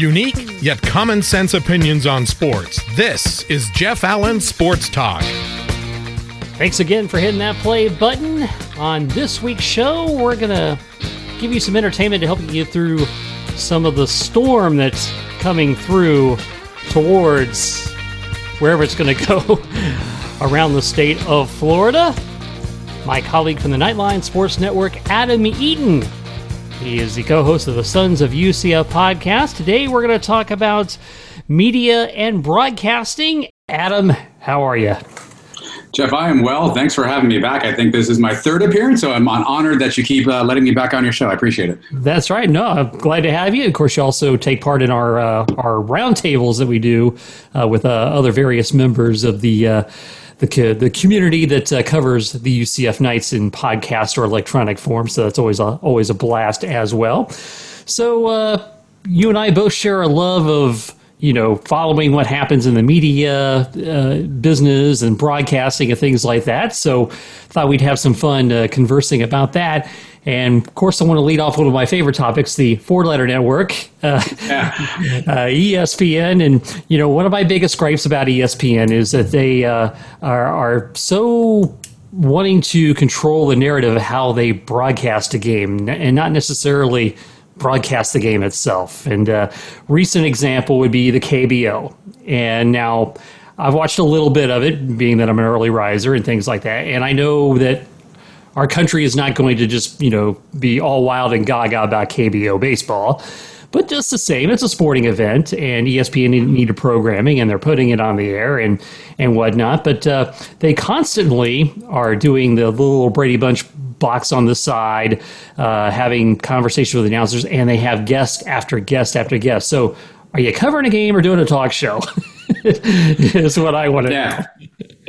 Unique, yet common sense opinions on sports. This is Jeff Allen Sports Talk. Thanks again for hitting that play button. On this week's show, we're going to give you some entertainment to help you get through some of the storm that's coming through towards wherever it's going to go around the state of Florida. My colleague from the Nightline Sports Network, Adam Eaton, he is the co host of the Sons of UCF podcast. Today we're going to talk about media and broadcasting. Adam, how are you? Jeff, I am well. Thanks for having me back. I think this is my third appearance, so I'm honored that you keep uh, letting me back on your show. I appreciate it. That's right. No, I'm glad to have you. Of course, you also take part in our uh, our roundtables that we do uh, with uh, other various members of the the the community that uh, covers the UCF Knights in podcast or electronic form. So that's always a, always a blast as well. So uh, you and I both share a love of you know following what happens in the media uh, business and broadcasting and things like that. So thought we'd have some fun uh, conversing about that. And of course, I want to lead off one of my favorite topics, the four letter network, uh, yeah. uh, ESPN. And, you know, one of my biggest gripes about ESPN is that they uh, are, are so wanting to control the narrative of how they broadcast a game and not necessarily broadcast the game itself. And a uh, recent example would be the KBO. And now I've watched a little bit of it, being that I'm an early riser and things like that. And I know that our country is not going to just, you know, be all wild and gaga about KBO baseball. But just the same, it's a sporting event, and ESPN needed programming, and they're putting it on the air and and whatnot. But uh, they constantly are doing the little Brady Bunch box on the side, uh, having conversations with announcers, and they have guest after guest after guest. So, are you covering a game or doing a talk show? is what I want to yeah. know.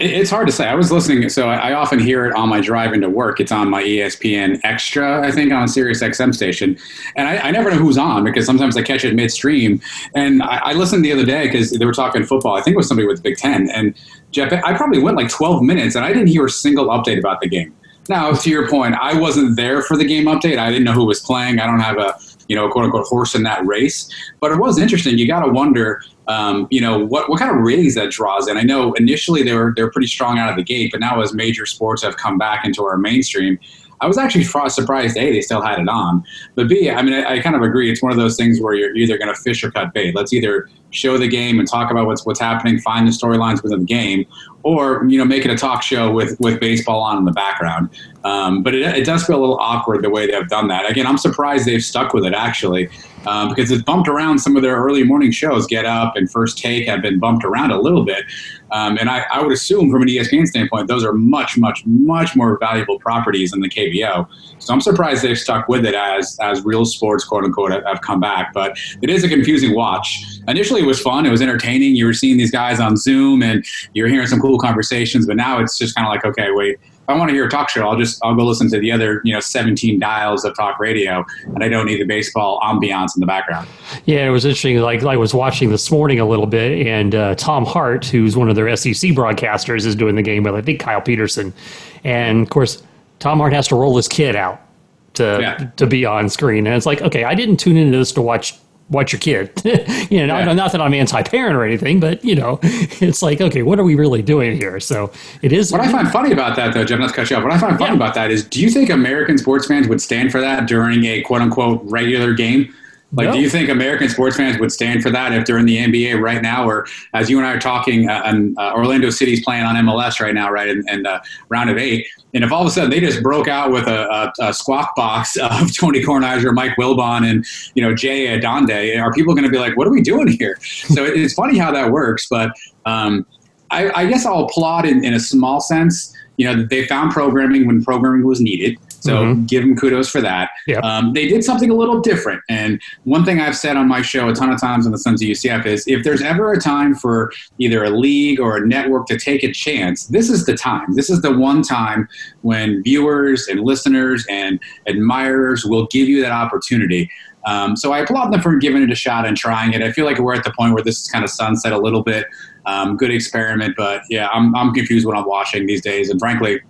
It's hard to say. I was listening, so I often hear it on my drive into work. It's on my ESPN Extra, I think, on a Sirius XM station, and I, I never know who's on because sometimes I catch it midstream. And I, I listened the other day because they were talking football. I think it was somebody with Big Ten, and Jeff, I probably went like 12 minutes, and I didn't hear a single update about the game. Now, to your point, I wasn't there for the game update. I didn't know who was playing. I don't have a you know quote unquote horse in that race, but it was interesting. You got to wonder um, you know what what kind of ratings that draws in. I know initially they were they were pretty strong out of the gate, but now as major sports have come back into our mainstream, I was actually surprised a they still had it on, but b I mean I, I kind of agree. It's one of those things where you're either going to fish or cut bait. Let's either show the game and talk about what's what's happening, find the storylines within the game, or you know make it a talk show with with baseball on in the background. Um, but it, it does feel a little awkward the way they've done that. Again, I'm surprised they've stuck with it actually um, because it's bumped around some of their early morning shows. Get Up and First Take have been bumped around a little bit, um, and I, I, would assume from an ESPN standpoint, those are much, much, much more valuable properties than the KBO. So I'm surprised they've stuck with it as as real sports, quote unquote, have come back. But it is a confusing watch. Initially, it was fun. It was entertaining. You were seeing these guys on Zoom, and you're hearing some cool conversations. But now it's just kind of like, okay, wait I want to hear a talk show, I'll just I'll go listen to the other you know 17 dials of talk radio, and I don't need the baseball ambiance in the background. Yeah, it was interesting. Like I was watching this morning a little bit, and uh, Tom Hart, who's one of their SEC broadcasters, is doing the game with I think Kyle Peterson, and of course Tom Hart has to roll his kid out to yeah. to be on screen, and it's like okay, I didn't tune into this to watch watch your kid. you know, yeah. not, not, that I'm anti-parent or anything, but you know, it's like, okay, what are we really doing here? So it is. What I find funny about that, though, Jeff, not to cut you off. What I find funny yeah. about that is, do you think American sports fans would stand for that during a quote unquote regular game? Like, no. do you think American sports fans would stand for that if they're in the NBA right now, or as you and I are talking, uh, and, uh, Orlando City's playing on MLS right now, right, in, in uh, round of eight, and if all of a sudden they just broke out with a, a, a squawk box of Tony Kornheiser, Mike Wilbon, and you know Jay Adande, are people going to be like, "What are we doing here?" So it's funny how that works, but um, I, I, guess I'll applaud in, in a small sense. You know, they found programming when programming was needed. So mm-hmm. give them kudos for that. Yep. Um, they did something a little different. And one thing I've said on my show a ton of times on the Sons of UCF is if there's ever a time for either a league or a network to take a chance, this is the time. This is the one time when viewers and listeners and admirers will give you that opportunity. Um, so I applaud them for giving it a shot and trying it. I feel like we're at the point where this is kind of sunset a little bit. Um, good experiment, but yeah, I'm, I'm confused when I'm watching these days. And frankly,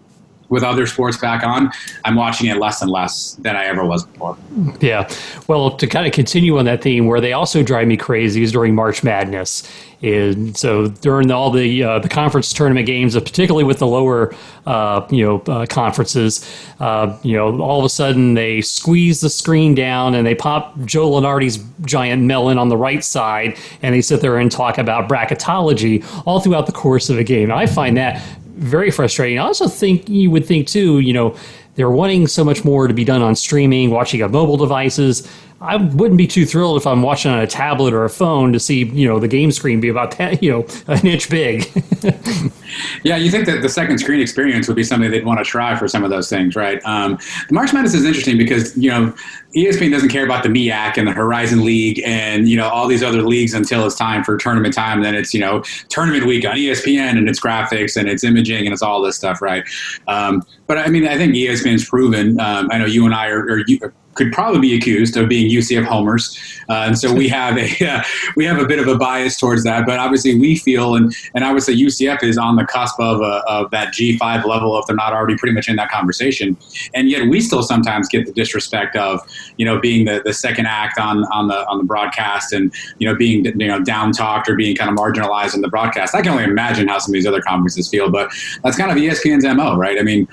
with other sports back on, I'm watching it less and less than I ever was before. Yeah. Well, to kind of continue on that theme, where they also drive me crazy is during March Madness. And so during all the uh, the conference tournament games, particularly with the lower uh, you know uh, conferences, uh, you know all of a sudden they squeeze the screen down and they pop Joe Lunardi's giant melon on the right side, and they sit there and talk about bracketology all throughout the course of a game. I find that very frustrating. I also think you would think too, you know, they're wanting so much more to be done on streaming, watching on mobile devices. I wouldn't be too thrilled if I'm watching on a tablet or a phone to see, you know, the game screen be about that, you know, an inch big. yeah, you think that the second screen experience would be something they'd want to try for some of those things, right? Um, the March Madness is interesting because, you know, ESPN doesn't care about the MEAC and the Horizon League and, you know, all these other leagues until it's time for tournament time. And then it's, you know, tournament week on ESPN and it's graphics and it's imaging and it's all this stuff, right? Um, but I mean, I think ESPN's proven, um, I know you and I are, are could probably be accused of being UCF homers, uh, and so we have a uh, we have a bit of a bias towards that. But obviously, we feel and and I would say UCF is on the cusp of uh, of that G five level if they're not already pretty much in that conversation. And yet, we still sometimes get the disrespect of you know being the, the second act on on the on the broadcast and you know being you know down talked or being kind of marginalized in the broadcast. I can only imagine how some of these other conferences feel, but that's kind of ESPN's mo, right? I mean,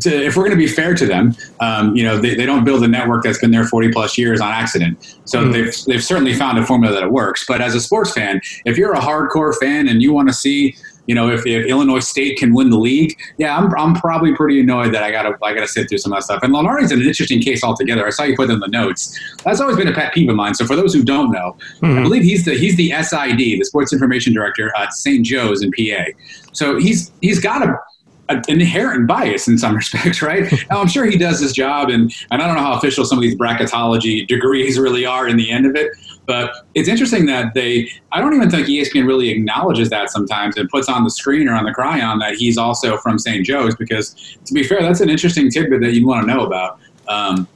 to, if we're going to be fair to them, um, you know, they, they don't build a network that's been there 40 plus years on accident. So mm. they've, they've certainly found a formula that it works. But as a sports fan, if you're a hardcore fan and you want to see, you know, if, if Illinois State can win the league, yeah, I'm, I'm probably pretty annoyed that I got to I got to sit through some of that stuff. And Lunardi's an interesting case altogether. I saw you put in the notes. That's always been a pet peeve of mine. So for those who don't know, mm-hmm. I believe he's the he's the SID, the Sports Information Director at St. Joe's in PA. So he's he's got a an inherent bias in some respects, right? now, I'm sure he does his job, and, and I don't know how official some of these bracketology degrees really are in the end of it, but it's interesting that they, I don't even think ESPN really acknowledges that sometimes and puts on the screen or on the chyron that he's also from St. Joe's, because to be fair, that's an interesting tidbit that you'd want to know about. Um,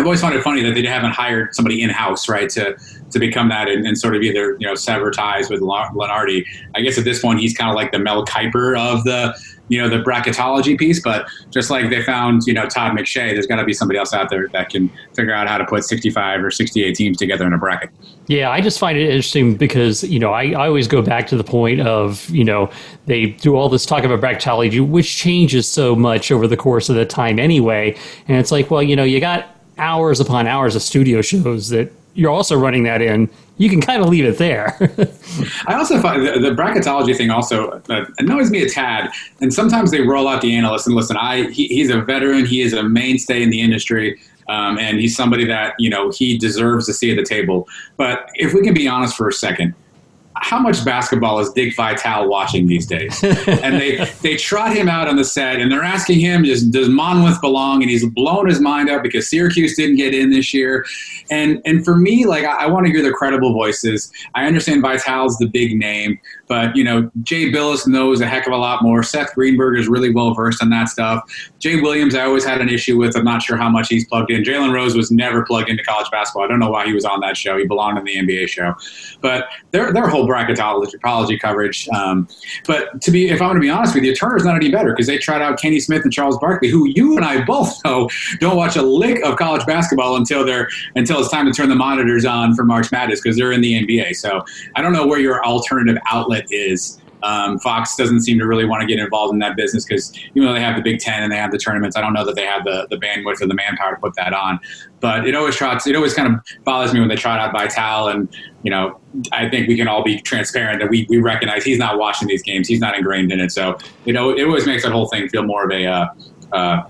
I've always found it funny that they haven't hired somebody in house, right, to to become that and, and, sort of either you know sever ties with Lunardi. I guess at this point he's kind of like the Mel Kiper of the you know the bracketology piece, but just like they found you know Todd McShay, there's got to be somebody else out there that can figure out how to put 65 or 68 teams together in a bracket. Yeah, I just find it interesting because you know I, I always go back to the point of you know they do all this talk about bracketology, which changes so much over the course of the time anyway, and it's like well you know you got hours upon hours of studio shows that you're also running that in, you can kind of leave it there. I also find the, the bracketology thing also uh, annoys me a tad. And sometimes they roll out the analyst and listen, I he, he's a veteran, he is a mainstay in the industry. Um, and he's somebody that you know he deserves to see at the table. But if we can be honest for a second, how much basketball is Dick Vitale watching these days? and they they trot him out on the set, and they're asking him, does, does Monmouth belong? And he's blown his mind up because Syracuse didn't get in this year. And and for me, like I, I want to hear the credible voices. I understand Vitale's the big name, but you know Jay Bilas knows a heck of a lot more. Seth Greenberg is really well versed on that stuff. Jay Williams, I always had an issue with. I'm not sure how much he's plugged in. Jalen Rose was never plugged into college basketball. I don't know why he was on that show. He belonged in the NBA show, but their their whole bracketology coverage. Um, but to be, if I'm going to be honest with you, Turner's not any better because they tried out Kenny Smith and Charles Barkley, who you and I both know don't watch a lick of college basketball until they're until it's time to turn the monitors on for March Madness because they're in the NBA. So I don't know where your alternative outlet is. Um, Fox doesn't seem to really want to get involved in that business because even though they have the Big Ten and they have the tournaments, I don't know that they have the, the bandwidth or the manpower to put that on. But it always trots, it always kind of bothers me when they trot out Vitale, and you know, I think we can all be transparent that we, we recognize he's not watching these games, he's not ingrained in it. So you know, it always makes that whole thing feel more of a uh, uh,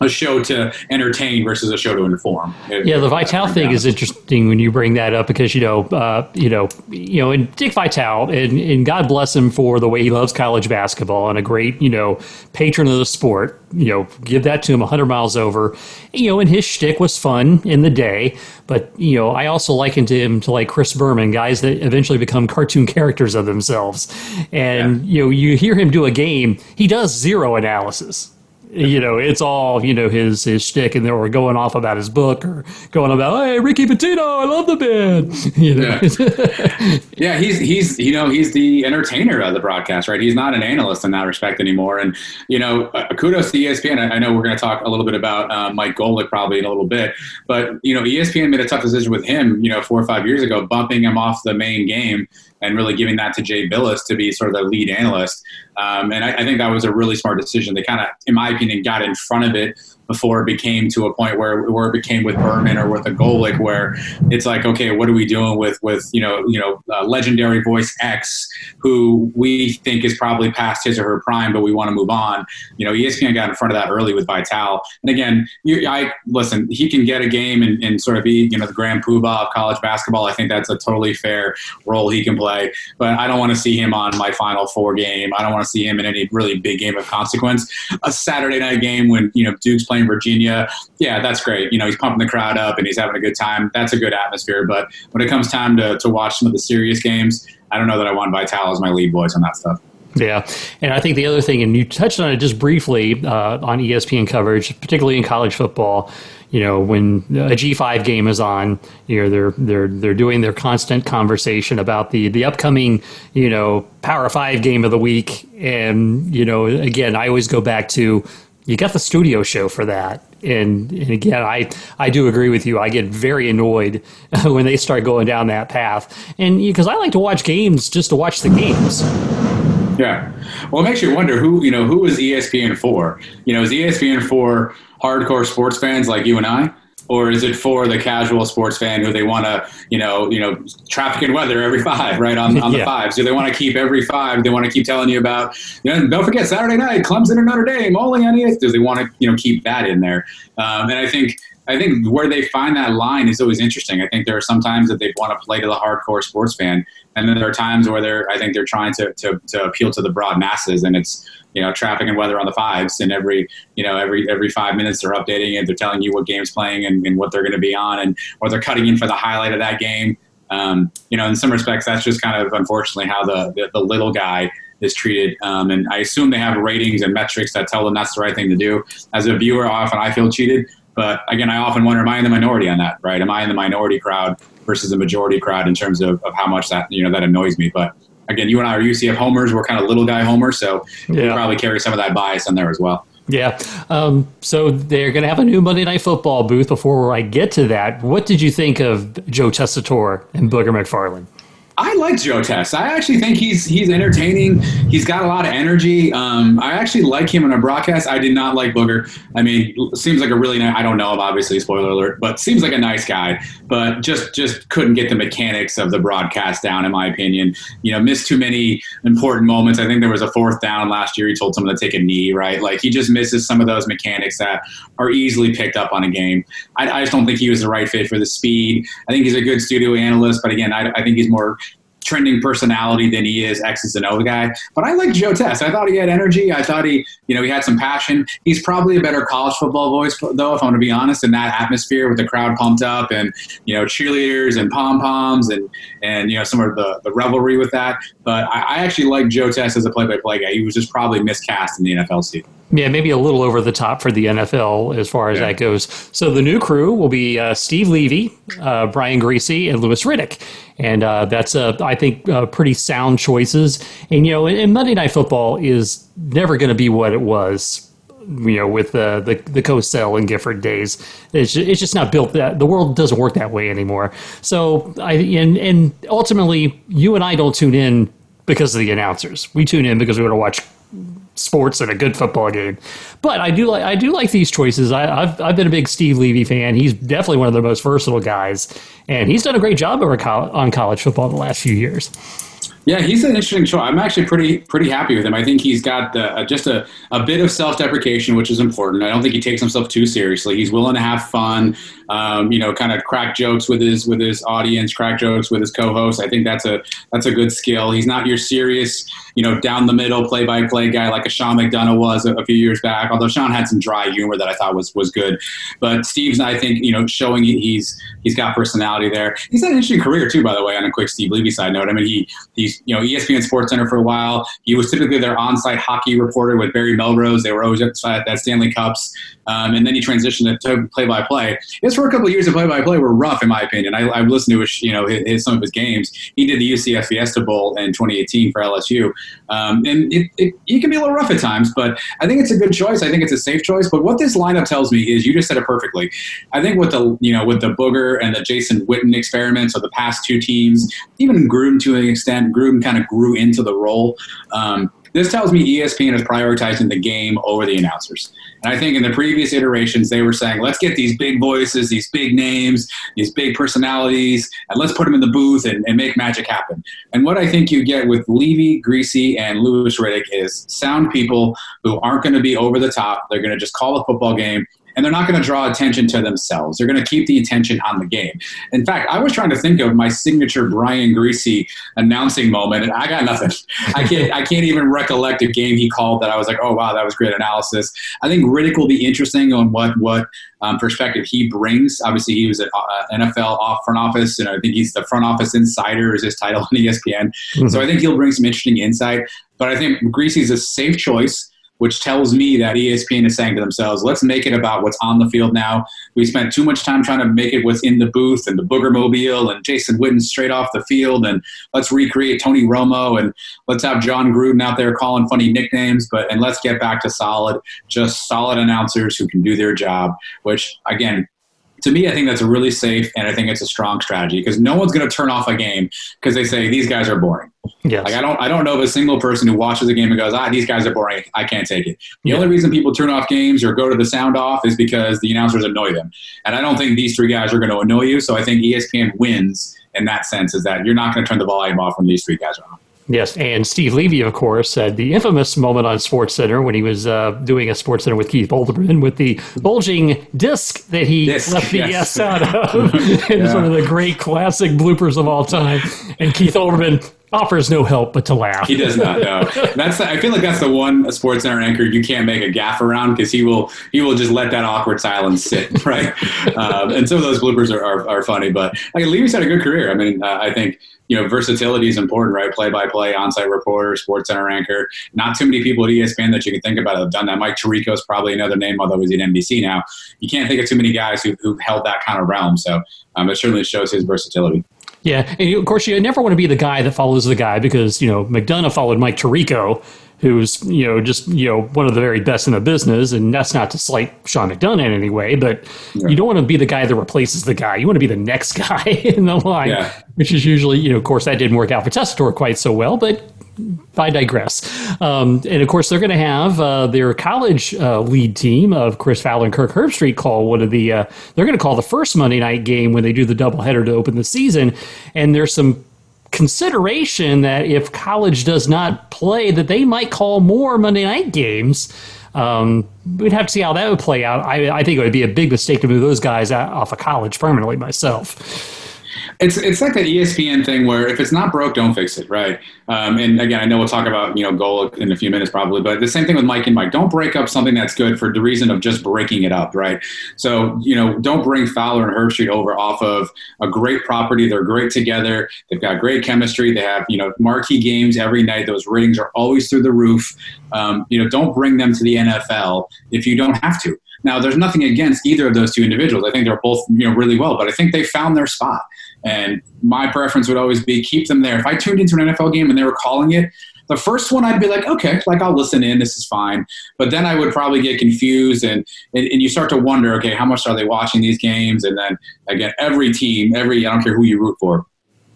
a show to entertain versus a show to inform. Yeah, the Vitale thing is interesting when you bring that up because you know, uh, you know, you know, and Dick Vitale, and, and God bless him for the way he loves college basketball and a great, you know, patron of the sport. You know, give that to him hundred miles over. You know, and his shtick was fun in the day, but you know, I also likened him to like Chris Berman, guys that eventually become cartoon characters of themselves. And yeah. you know, you hear him do a game, he does zero analysis you know, it's all you know his his shtick, and they were going off about his book or going about, hey, Ricky Pitino, I love the band. You know, yeah. yeah, he's he's you know he's the entertainer of the broadcast, right? He's not an analyst in that respect anymore. And you know, uh, kudos to ESPN. I, I know we're going to talk a little bit about uh, Mike Golic probably in a little bit, but you know, ESPN made a tough decision with him, you know, four or five years ago, bumping him off the main game and really giving that to Jay Bilas to be sort of the lead analyst. Um, and I, I, think that was a really smart decision. They kind of, in my opinion, got in front of it before it became to a point where where it became with Berman or with a Golic, where it's like, okay, what are we doing with with you know you know uh, legendary voice X who we think is probably past his or her prime, but we want to move on. You know, ESPN got in front of that early with Vitale, and again, you, I listen. He can get a game and, and sort of be you know the grand poobah of college basketball. I think that's a totally fair role he can play, but I don't want to see him on my Final Four game. I don't want to see him in any really big game of consequence. A Saturday night game when you know Duke's playing Virginia, yeah, that's great. You know, he's pumping the crowd up and he's having a good time. That's a good atmosphere. But when it comes time to, to watch some of the serious games, I don't know that I want Vitale as my lead voice on that stuff. Yeah, and I think the other thing, and you touched on it just briefly uh, on ESPN coverage, particularly in college football. You know, when a G5 game is on, you know they're they're they're doing their constant conversation about the the upcoming you know Power Five game of the week, and you know again, I always go back to you got the studio show for that. And, and again, I, I do agree with you. I get very annoyed when they start going down that path. And because I like to watch games just to watch the games. Yeah. Well, it makes you wonder who, you know, who is ESPN for? You know, is ESPN for hardcore sports fans like you and I? Or is it for the casual sports fan who they want to, you know, you know, traffic and weather every five, right on, on the yeah. fives? Do they want to keep every five? They want to keep telling you about, you know, don't forget Saturday night, Clemson or Notre Dame, only on ES. Do they want to, you know, keep that in there? Um, and I think. I think where they find that line is always interesting. I think there are some times that they want to play to the hardcore sports fan, and then there are times where they're I think they're trying to, to, to appeal to the broad masses, and it's you know traffic and weather on the fives and every you know every every five minutes they're updating it they're telling you what game's playing and, and what they're going to be on and or they're cutting in for the highlight of that game um, you know in some respects that's just kind of unfortunately how the the, the little guy is treated um, and i assume they have ratings and metrics that tell them that's the right thing to do as a viewer often i feel cheated but again i often wonder am i in the minority on that right am i in the minority crowd versus the majority crowd in terms of, of how much that you know that annoys me but again, you and I are UCF homers. We're kind of little guy homers, so yeah. we probably carry some of that bias in there as well. Yeah. Um, so they're going to have a new Monday Night Football booth. Before I get to that, what did you think of Joe Tessitore and Booger McFarland? I like Joe Tess. I actually think he's he's entertaining. He's got a lot of energy. Um, I actually like him in a broadcast. I did not like Booger. I mean, seems like a really nice. I don't know obviously. Spoiler alert, but seems like a nice guy. But just just couldn't get the mechanics of the broadcast down, in my opinion. You know, missed too many important moments. I think there was a fourth down last year. He told someone to take a knee. Right, like he just misses some of those mechanics that are easily picked up on a game. I, I just don't think he was the right fit for the speed. I think he's a good studio analyst, but again, I, I think he's more trending personality than he is X's and O guy. But I like Joe Tess. I thought he had energy. I thought he, you know, he had some passion. He's probably a better college football voice, though, if I'm going to be honest, in that atmosphere with the crowd pumped up and, you know, cheerleaders and pom poms and, and, you know, some of the, the revelry with that. But I, I actually like Joe Tess as a play by play guy. He was just probably miscast in the NFL season. Yeah, maybe a little over the top for the NFL as far as yeah. that goes. So the new crew will be uh, Steve Levy, uh, Brian Griese, and Louis Riddick, and uh, that's uh, I think uh, pretty sound choices. And you know, and Monday Night Football is never going to be what it was. You know, with the the, the Cosell and Gifford days, it's just, it's just not built that the world doesn't work that way anymore. So I and and ultimately, you and I don't tune in because of the announcers. We tune in because we want to watch sports and a good football game. But I do like I do like these choices. I, have I've been a big Steve Levy fan. He's definitely one of the most versatile guys, and he's done a great job over on college football in the last few years. Yeah, he's an interesting choice. I'm actually pretty pretty happy with him. I think he's got uh, just a, a bit of self deprecation, which is important. I don't think he takes himself too seriously. He's willing to have fun um, you know, kind of crack jokes with his with his audience, crack jokes with his co-host. I think that's a that's a good skill. He's not your serious, you know, down the middle play by play guy like a Sean McDonough was a, a, few years back. Although Sean had some dry humor that I thought was was good, but Steve's I think you know showing he's he's got personality there. He's had an interesting career too, by the way. On a quick Steve Levy side note, I mean he he's you know ESPN Sports Center for a while. He was typically their on-site hockey reporter with Barry Melrose. They were always at that Stanley Cups, um, and then he transitioned to play-by-play. His first couple of years of play-by-play were rough, in my opinion. I, have listened to his, you know his, his, some of his games. He did the UCF Fiesta Bowl in 2018 for LSU, um, and it, it, it can be a little rough at times, but I think it's a good choice. I think it's a safe choice. But what this lineup tells me is, you just said it perfectly. I think with the you know with the Booger and the Jason Witten experiments of the past two teams, even Gruden to an extent, Groom kind of grew into the role. Um, this tells me ESPN is prioritizing the game over the announcers. And I think in the previous iterations, they were saying, let's get these big voices, these big names, these big personalities, and let's put them in the booth and, and make magic happen. And what I think you get with Levy, Griese, and Louis Riddick is sound people who aren't going to be over the top. They're going to just call a football game and they're not going to draw attention to themselves. They're going to keep the attention on the game. In fact, I was trying to think of my signature Brian Griese announcing moment, and I got nothing. I can't. I can't even recollect a game he called that I was like, oh wow, that was great analysis. I think Riddick will be interesting on what what um, perspective he brings. Obviously, he was at uh, NFL off front office, and I think he's the front office insider is his title on ESPN. Mm-hmm. So I think he'll bring some interesting insight. But I think Griese is a safe choice which tells me that ESPN is saying to themselves, let's make it about what's on the field now. We spent too much time trying to make it what's in the booth and the Booger Mobile and Jason Witten straight off the field, and let's recreate Tony Romo and let's have Jon Gruden out there calling funny nicknames, but and let's get back to solid, just solid announcers who can do their job, which again, to me, I think that's a really safe and I think it's a strong strategy because no one's going to turn off a game because they say these guys are boring. Yes. Like I don't I don't know of a single person who watches a game and goes, ah, these guys are boring. I can't take it. The yeah. only reason people turn off games or go to the sound off is because the announcers annoy them. And I don't think these three guys are going to annoy you. So I think ESPN wins in that sense is that you're not going to turn the volume off when these three guys are on. Yes, and Steve Levy, of course, had the infamous moment on Sports Center when he was uh, doing a Sports Center with Keith Olbermann with the bulging disc that he disc, left the yes. S out of. it's yeah. one of the great classic bloopers of all time. And Keith Olbermann offers no help but to laugh. He does not know. That's the, I feel like that's the one Sports Center anchor you can't make a gaff around because he will he will just let that awkward silence sit right. um, and some of those bloopers are, are, are funny, but like Levy's had a good career. I mean, uh, I think you know, versatility is important, right? Play by play, on site reporter, sports center anchor. Not too many people at ESPN that you can think about have done that. Mike Tirico is probably another name, although he's at NBC now. You can't think of too many guys who, who've held that kind of realm. So um, it certainly shows his versatility. Yeah, and of course, you never want to be the guy that follows the guy because you know McDonough followed Mike Tirico, who's you know just you know one of the very best in the business, and that's not to slight Sean McDonough in any way, but yeah. you don't want to be the guy that replaces the guy. You want to be the next guy in the line, yeah. which is usually you know, of course, that didn't work out for Tessitore quite so well, but I digress. Um, and of course, they're going to have uh, their college uh, lead team of Chris Fowler and Kirk Herbstreit call one of the. Uh, they're going to call the first Monday night game when they do the doubleheader to open the season. And there's some consideration that if college does not play, that they might call more Monday night games. Um, we'd have to see how that would play out. I, I think it would be a big mistake to move those guys off of college permanently myself. It's it's like that ESPN thing where if it's not broke, don't fix it, right? Um, and again, I know we'll talk about you know goal in a few minutes probably, but the same thing with Mike and Mike. Don't break up something that's good for the reason of just breaking it up, right? So you know, don't bring Fowler and Herbstreit over off of a great property. They're great together. They've got great chemistry. They have you know marquee games every night. Those ratings are always through the roof. Um, you know, don't bring them to the NFL if you don't have to. Now, there's nothing against either of those two individuals. I think they're both you know really well, but I think they found their spot. And my preference would always be keep them there. If I tuned into an NFL game and they were calling it, the first one I'd be like, okay, like I'll listen in, this is fine. But then I would probably get confused and, and, and, you start to wonder, okay, how much are they watching these games? And then again, every team, every, I don't care who you root for,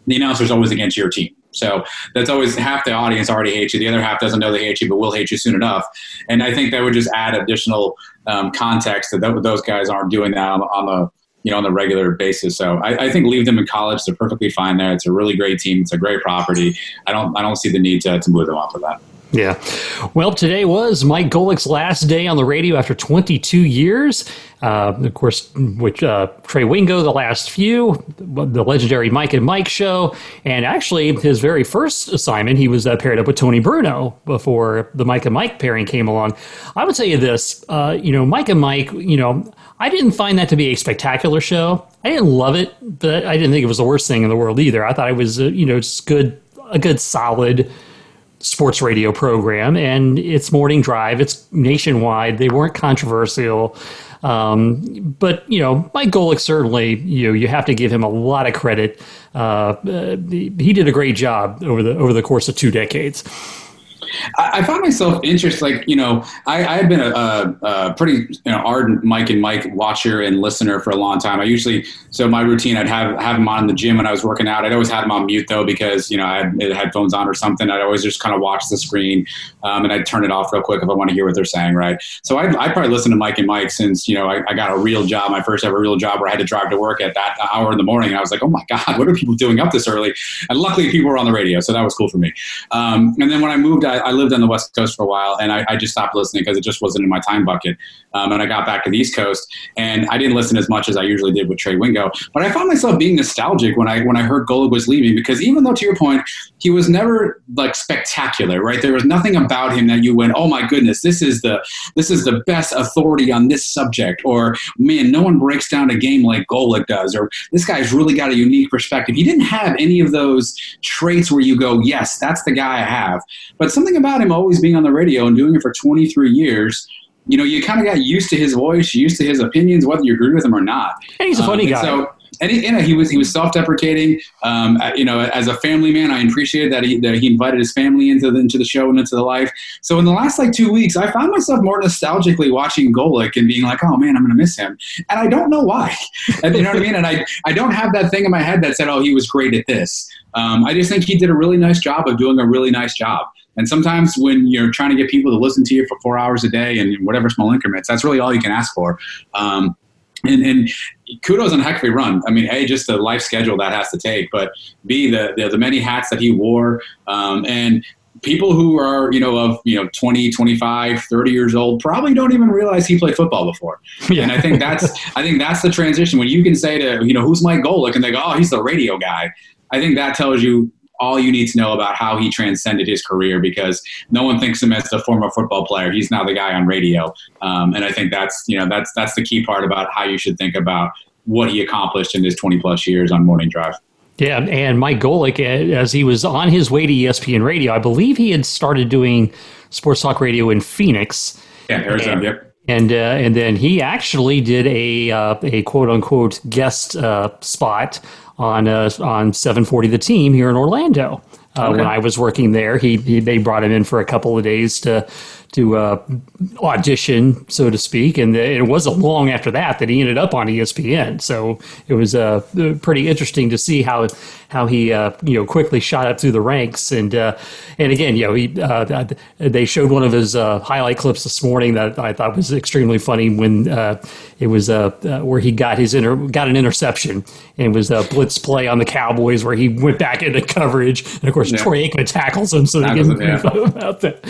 the announcer's always against your team. So that's always half the audience already hates you. The other half doesn't know they hate you, but will hate you soon enough. And I think that would just add additional um, context that those guys aren't doing that on, on the you know, on a regular basis. So I, I, think leave them in college. They're perfectly fine there. It's a really great team. It's a great property. I don't I don't see the need to, to move them off of that. Yeah. Well, today was Mike Golic's last day on the radio after 22 years. Uh, of course, which uh, Trey Wingo, the last few, the legendary Mike and Mike show, and actually his very first assignment, he was uh, paired up with Tony Bruno before the Mike and Mike pairing came along. I would tell you this, uh, you know, Mike and Mike, you know, I didn't find that to be a spectacular show. I didn't love it, but I didn't think it was the worst thing in the world either. I thought it was, uh, you know, just good a good solid sports radio program, and it's morning drive. It's nationwide. They weren't controversial. Um, but you know, Mike Golic certainly you know, you have to give him a lot of credit. Uh, uh, he did a great job over the over the course of two decades. I, found myself interested, like, you know, I, I had been a, a, pretty you know, ardent Mike and Mike watcher and listener for a long time. I usually, so my routine, I'd have, have him on in the gym when I was working out. I'd always have him on mute though, because, you know, I had headphones on or something. I'd always just kind of watch the screen um, and I'd turn it off real quick if I want to hear what they're saying, right? So I, I probably listened to Mike and Mike since, you know, I, I, got a real job, my first ever real job where I had to drive to work at that hour in the morning. And I was like, oh my God, what are people doing up this early? And luckily people were on the radio. So that was cool for me. Um, and then when I moved, I, I lived on the West Coast for a while, and I, I just stopped listening because it just wasn't in my time bucket. Um, and I got back to the East Coast, and I didn't listen as much as I usually did with Trey Wingo. But I found myself being nostalgic when I when I heard Golic was leaving because even though, to your point, he was never like spectacular, right? There was nothing about him that you went, "Oh my goodness, this is the this is the best authority on this subject," or "Man, no one breaks down a game like Golic does," or "This guy's really got a unique perspective." He didn't have any of those traits where you go, "Yes, that's the guy I have." But something about him always being on the radio and doing it for 23 years, you know, you kind of got used to his voice, used to his opinions, whether you agree with him or not. And he's a funny um, guy. So, and he, you know, he was he was self-deprecating. Um, you know, as a family man, I appreciated that he that he invited his family into the into the show and into the life. So in the last like two weeks, I found myself more nostalgically watching Golic and being like, oh man, I'm gonna miss him, and I don't know why. and, you know what I mean? And I I don't have that thing in my head that said, oh, he was great at this. Um, I just think he did a really nice job of doing a really nice job. And sometimes when you're trying to get people to listen to you for four hours a day and whatever small increments, that's really all you can ask for. Um, and, and, kudos on heck of a run. I mean, A, just the life schedule that has to take, but B, the, the, the many hats that he wore. Um, and people who are, you know, of, you know, 20, 25, 30 years old probably don't even realize he played football before. Yeah. And I think that's, I think that's the transition when you can say to, you know, who's Mike Golic? And they go, oh, he's the radio guy. I think that tells you all you need to know about how he transcended his career because no one thinks of him as the former football player. He's now the guy on radio, um, and I think that's you know that's that's the key part about how you should think about what he accomplished in his 20 plus years on Morning Drive. Yeah, and Mike Golic, as he was on his way to ESPN Radio, I believe he had started doing sports talk radio in Phoenix. Yeah, Arizona. And, yep. And uh, and then he actually did a uh, a quote unquote guest uh, spot on uh, on 740 The Team here in Orlando. Uh, okay. When I was working there, he, he, they brought him in for a couple of days to to uh, audition, so to speak. And it wasn't long after that that he ended up on ESPN. So it was uh, pretty interesting to see how how he uh, you know quickly shot up through the ranks. And uh, and again, you know, he uh, they showed one of his uh, highlight clips this morning that I thought was extremely funny when uh, it was where he got his inter- got an interception and it was a blitz play on the Cowboys where he went back into coverage. And of course, yeah. Troy Aikman tackles him, so they yeah. about that.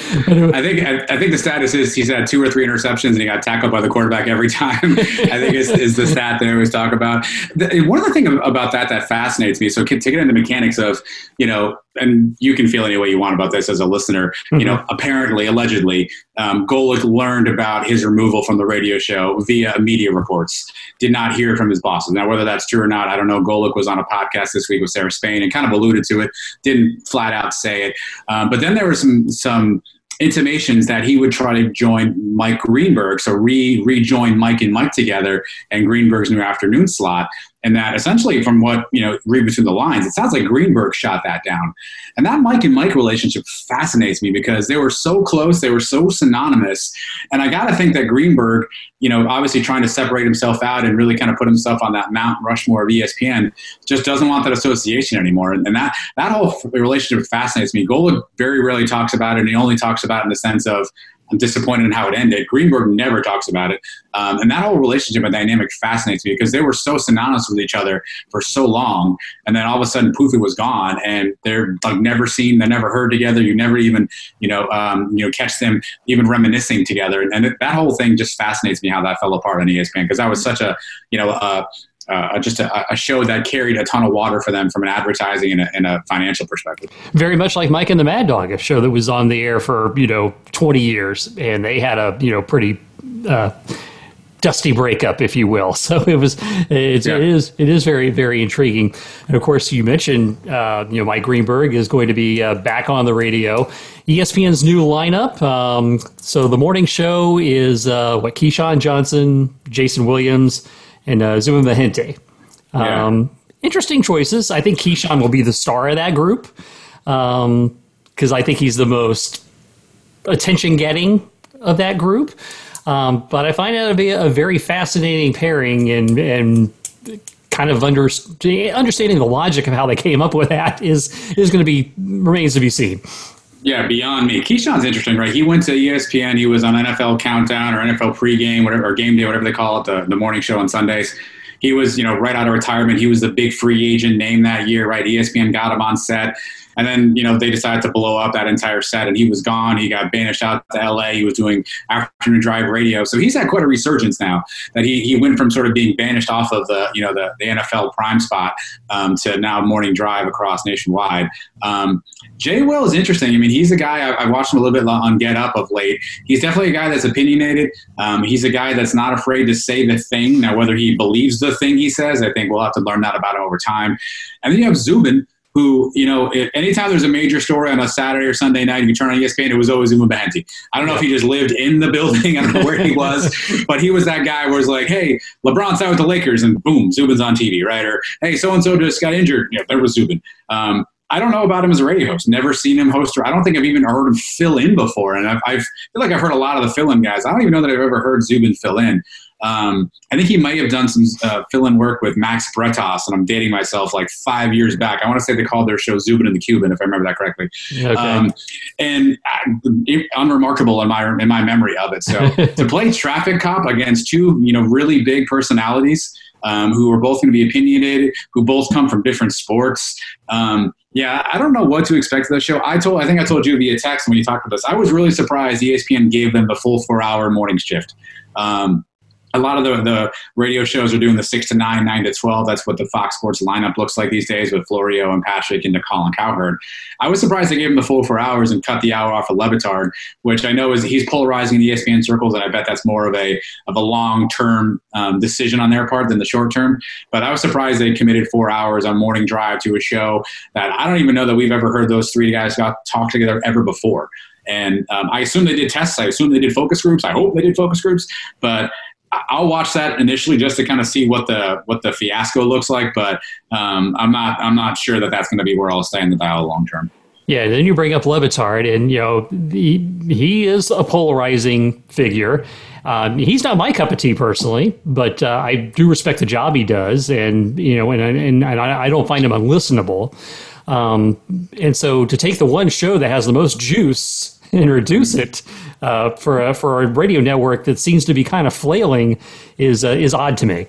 I think. I think the status is he's had two or three interceptions and he got tackled by the quarterback every time. I think is, is the stat they always talk about. The, one of the things about that that fascinates me. So to get into the mechanics of you know and you can feel any way you want about this as a listener. Mm-hmm. You know, apparently, allegedly, um, Golic learned about his removal from the radio show via media reports. Did not hear from his bosses. Now, whether that's true or not, I don't know. Golic was on a podcast this week with Sarah Spain and kind of alluded to it. Didn't flat out say it. Um, but then there were some some intimations that he would try to join Mike Greenberg, so re rejoin Mike and Mike together and Greenberg's new afternoon slot and that essentially from what you know read between the lines it sounds like greenberg shot that down. And that mike and mike relationship fascinates me because they were so close they were so synonymous. And i got to think that greenberg you know obviously trying to separate himself out and really kind of put himself on that mount rushmore of espn just doesn't want that association anymore. And, that that whole relationship fascinates me. Golic very rarely talks about it and he only talks about it in the sense of I'm disappointed in how it ended. Greenberg never talks about it. Um, and that whole relationship and dynamic fascinates me because they were so synonymous with each other for so long. And then all of a sudden, Poofy was gone and they're like never seen, they're never heard together. You never even, you know, um, you know, catch them even reminiscing together. And that whole thing just fascinates me how that fell apart on ESPN because that was such a, you know, uh, uh, just a, a, show that carried a ton of water for them from an advertising and a, and a, financial perspective. Very much like Mike and the Mad Dog, a show that was on the air for you know 20 years, and they had a you know pretty. Uh, dusty breakup, if you will. So it was, it's, yeah. it is, it is very, very intriguing. And of course, you mentioned, uh, you know, Mike Greenberg is going to be uh, back on the radio. ESPN's new lineup. Um, so the morning show is uh, what Keyshawn Johnson, Jason Williams, and uh, Zubin Mehenti. Um, yeah. Interesting choices. I think Keyshawn will be the star of that group because um, I think he's the most attention getting of that group. Um, but I find that to be a very fascinating pairing and, and kind of under, understanding the logic of how they came up with that is is going to be remains to be seen. Yeah, beyond me. Keyshawn's interesting, right? He went to ESPN. He was on NFL Countdown or NFL Pregame, whatever, or Game Day, whatever they call it, the, the morning show on Sundays. He was, you know, right out of retirement. He was the big free agent name that year, right? ESPN got him on set. And then, you know, they decided to blow up that entire set and he was gone. He got banished out to LA. He was doing afternoon drive radio. So he's had quite a resurgence now that he, he went from sort of being banished off of the, you know, the, the NFL prime spot um, to now morning drive across nationwide. Um, Jay Will is interesting. I mean, he's a guy I, I, watched him a little bit on Get Up of late. He's definitely a guy that's opinionated. Um, he's a guy that's not afraid to say the thing. Now, whether he believes the thing he says, I think we'll have to learn that about him over time. And then you have Zubin, who, you know, anytime there's a major story on a Saturday or Sunday night, you turn on ESPN, it was always Zubin Mehenti. I don't know if he just lived in the building, I don't know where he was, but he was that guy where it's like, hey, LeBron signed with the Lakers, and boom, Zubin's on TV, right? Or hey, so and so just got injured. Yeah, there was Zubin. Um, I don't know about him as a radio host. Never seen him host. Or I don't think I've even heard him fill in before. And I've, I've, I feel like I've heard a lot of the fill-in guys. I don't even know that I've ever heard Zubin fill in. Um, I think he might have done some uh, fill-in work with Max Bretos, and I'm dating myself like five years back. I want to say they called their show Zubin and the Cuban, if I remember that correctly. Okay. Um, and uh, unremarkable in my in my memory of it. So to play traffic cop against two, you know, really big personalities um, who are both going to be opinionated, who both come from different sports. Um, yeah, I don't know what to expect of the show. I told, I think I told you via text when you talked about this. I was really surprised ESPN gave them the full four-hour morning shift. Um, a lot of the, the radio shows are doing the six to nine, nine to 12. That's what the Fox Sports lineup looks like these days with Florio and Patrick and Colin Cowherd. I was surprised they gave him the full four hours and cut the hour off of Le Batard, which I know is he's polarizing the ESPN circles, and I bet that's more of a of a long term um, decision on their part than the short term. But I was surprised they committed four hours on morning drive to a show that I don't even know that we've ever heard those three guys talk together ever before. And um, I assume they did tests. I assume they did focus groups. I hope they did focus groups. But I'll watch that initially just to kind of see what the what the fiasco looks like, but um, I'm not I'm not sure that that's going to be where I'll stay in the dial long term. Yeah, then you bring up Le Batard, and you know he, he is a polarizing figure. Um, he's not my cup of tea personally, but uh, I do respect the job he does, and you know, and and, and I, I don't find him unlistenable. Um, and so to take the one show that has the most juice and reduce it uh, for a, for a radio network that seems to be kind of flailing is uh, is odd to me.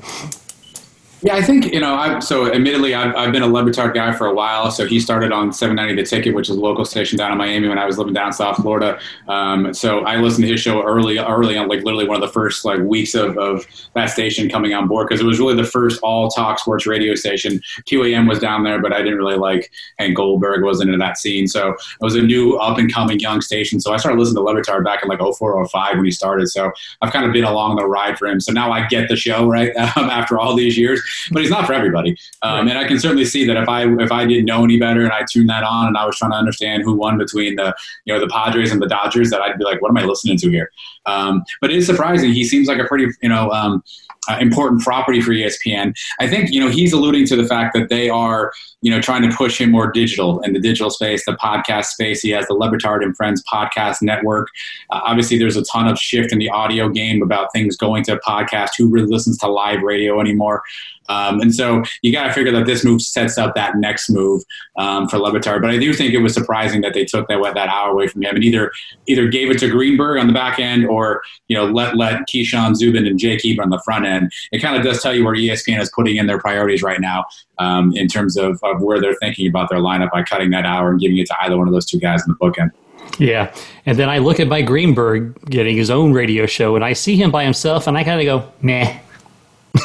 Yeah, I think you know. i so, admittedly, I've, I've been a Le Batard guy for a while. So he started on 790 The Ticket, which is a local station down in Miami when I was living down South Florida. Um, so I listened to his show early, early on, like literally one of the first like weeks of, of that station coming on board because it was really the first all talk sports radio station. QAM was down there, but I didn't really like Hank Goldberg wasn't in that scene. So it was a new up and coming young station. So I started listening to Le Batard back in like 04, 05 when he started. So I've kind of been along the ride for him. So now I get the show right um, after all these years but he's not for everybody. Um, and I can certainly see that if I if I didn't know any better and I tuned that on and I was trying to understand who won between the you know the Padres and the Dodgers, that I'd be like, what am I listening to here? Um, but it is surprising. He seems like a pretty you know. Um, uh, important property for ESPN. I think you know he's alluding to the fact that they are you know trying to push him more digital in the digital space, the podcast space. He has the Le Batard and Friends podcast network. Uh, obviously, there's a ton of shift in the audio game about things going to podcast. Who really listens to live radio anymore? Um, and so you got to figure that this move sets up that next move um, for Le Batard. But I do think it was surprising that they took that that hour away from him and either either gave it to Greenberg on the back end or you know let let Keyshawn Zubin and Jay Keeper on the front end. It kind of does tell you where ESPN is putting in their priorities right now um, in terms of, of where they're thinking about their lineup by cutting that hour and giving it to either one of those two guys in the bookend. Yeah. And then I look at my Greenberg getting his own radio show and I see him by himself and I kind of go, nah.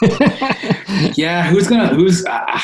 yeah, who's gonna who's? Uh,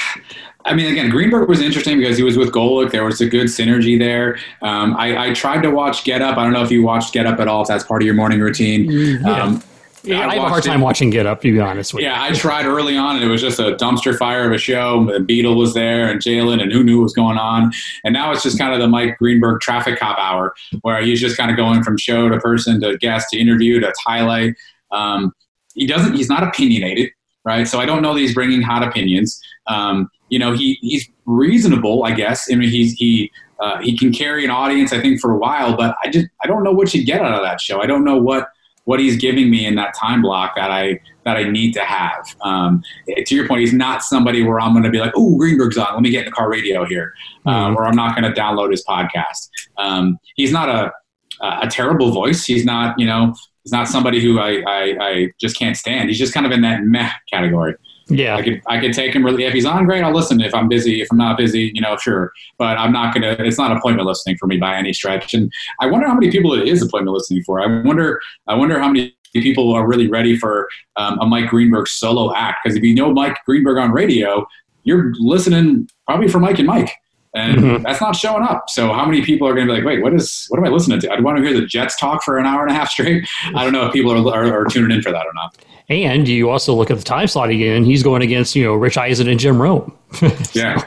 I mean, again, Greenberg was interesting because he was with Golic. There was a good synergy there. Um, I, I, tried to watch Get Up. I don't know if you watched Get Up at all. If that's part of your morning routine. Yeah. Um, yeah, I, I have a hard time it. watching Get Up, to be honest with yeah, you. Yeah, I tried early on, and it was just a dumpster fire of a show. The Beadle was there, and Jalen, and who knew what was going on. And now it's just kind of the Mike Greenberg traffic cop hour, where he's just kind of going from show to person to guest to interview to highlight. Um, he doesn't. He's not opinionated, right? So I don't know that he's bringing hot opinions. Um, you know, he he's reasonable, I guess. I mean, he's he. Uh, he can carry an audience, I think, for a while, but I just I don't know what you get out of that show. I don't know what what he's giving me in that time block that I that I need to have. Um, to your point, he's not somebody where I'm going to be like, "Oh, Greenberg's on. Let me get in the car radio here," uh, mm-hmm. or I'm not going to download his podcast. Um, he's not a a terrible voice. He's not, you know, he's not somebody who I, I, I just can't stand. He's just kind of in that meh category. Yeah, I could I could take him really if he's on great. I'll listen. If I'm busy, if I'm not busy, you know, sure. But I'm not gonna. It's not appointment listening for me by any stretch. And I wonder how many people it is appointment listening for. I wonder. I wonder how many people are really ready for um, a Mike Greenberg solo act. Because if you know Mike Greenberg on radio, you're listening probably for Mike and Mike and mm-hmm. that's not showing up. So how many people are going to be like, wait, what is what am I listening to? I'd want to hear the Jets talk for an hour and a half straight. I don't know if people are, are, are tuning in for that or not. And you also look at the time slot again. He's going against you know Rich Eisen and Jim Rome. yeah,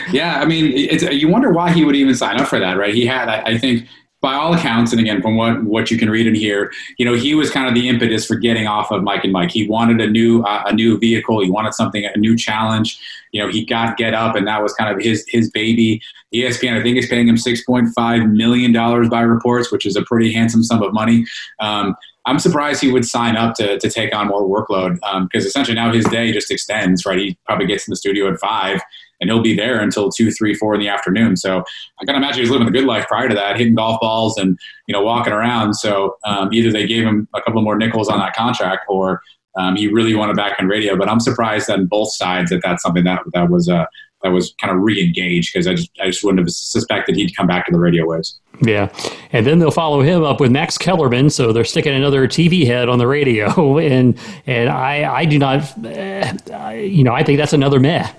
yeah. I mean, it's, you wonder why he would even sign up for that, right? He had, I, I think, by all accounts, and again, from what, what you can read and hear, you know, he was kind of the impetus for getting off of Mike and Mike. He wanted a new uh, a new vehicle. He wanted something, a new challenge. You know, he got Get Up, and that was kind of his his baby. ESPN, I think, is paying him six point five million dollars by reports, which is a pretty handsome sum of money. Um, I'm surprised he would sign up to, to take on more workload because um, essentially now his day just extends, right? He probably gets in the studio at five and he'll be there until two, three, four in the afternoon. So I can imagine he's living the good life prior to that, hitting golf balls and you know walking around. So um, either they gave him a couple more nickels on that contract, or um, he really wanted back in radio. But I'm surprised on both sides that that's something that that was uh, that was kind of re-engaged because I just I just wouldn't have suspected he'd come back to the radio waves. Yeah, and then they'll follow him up with Max Kellerman, so they're sticking another TV head on the radio, and and I I do not, uh, you know, I think that's another meh.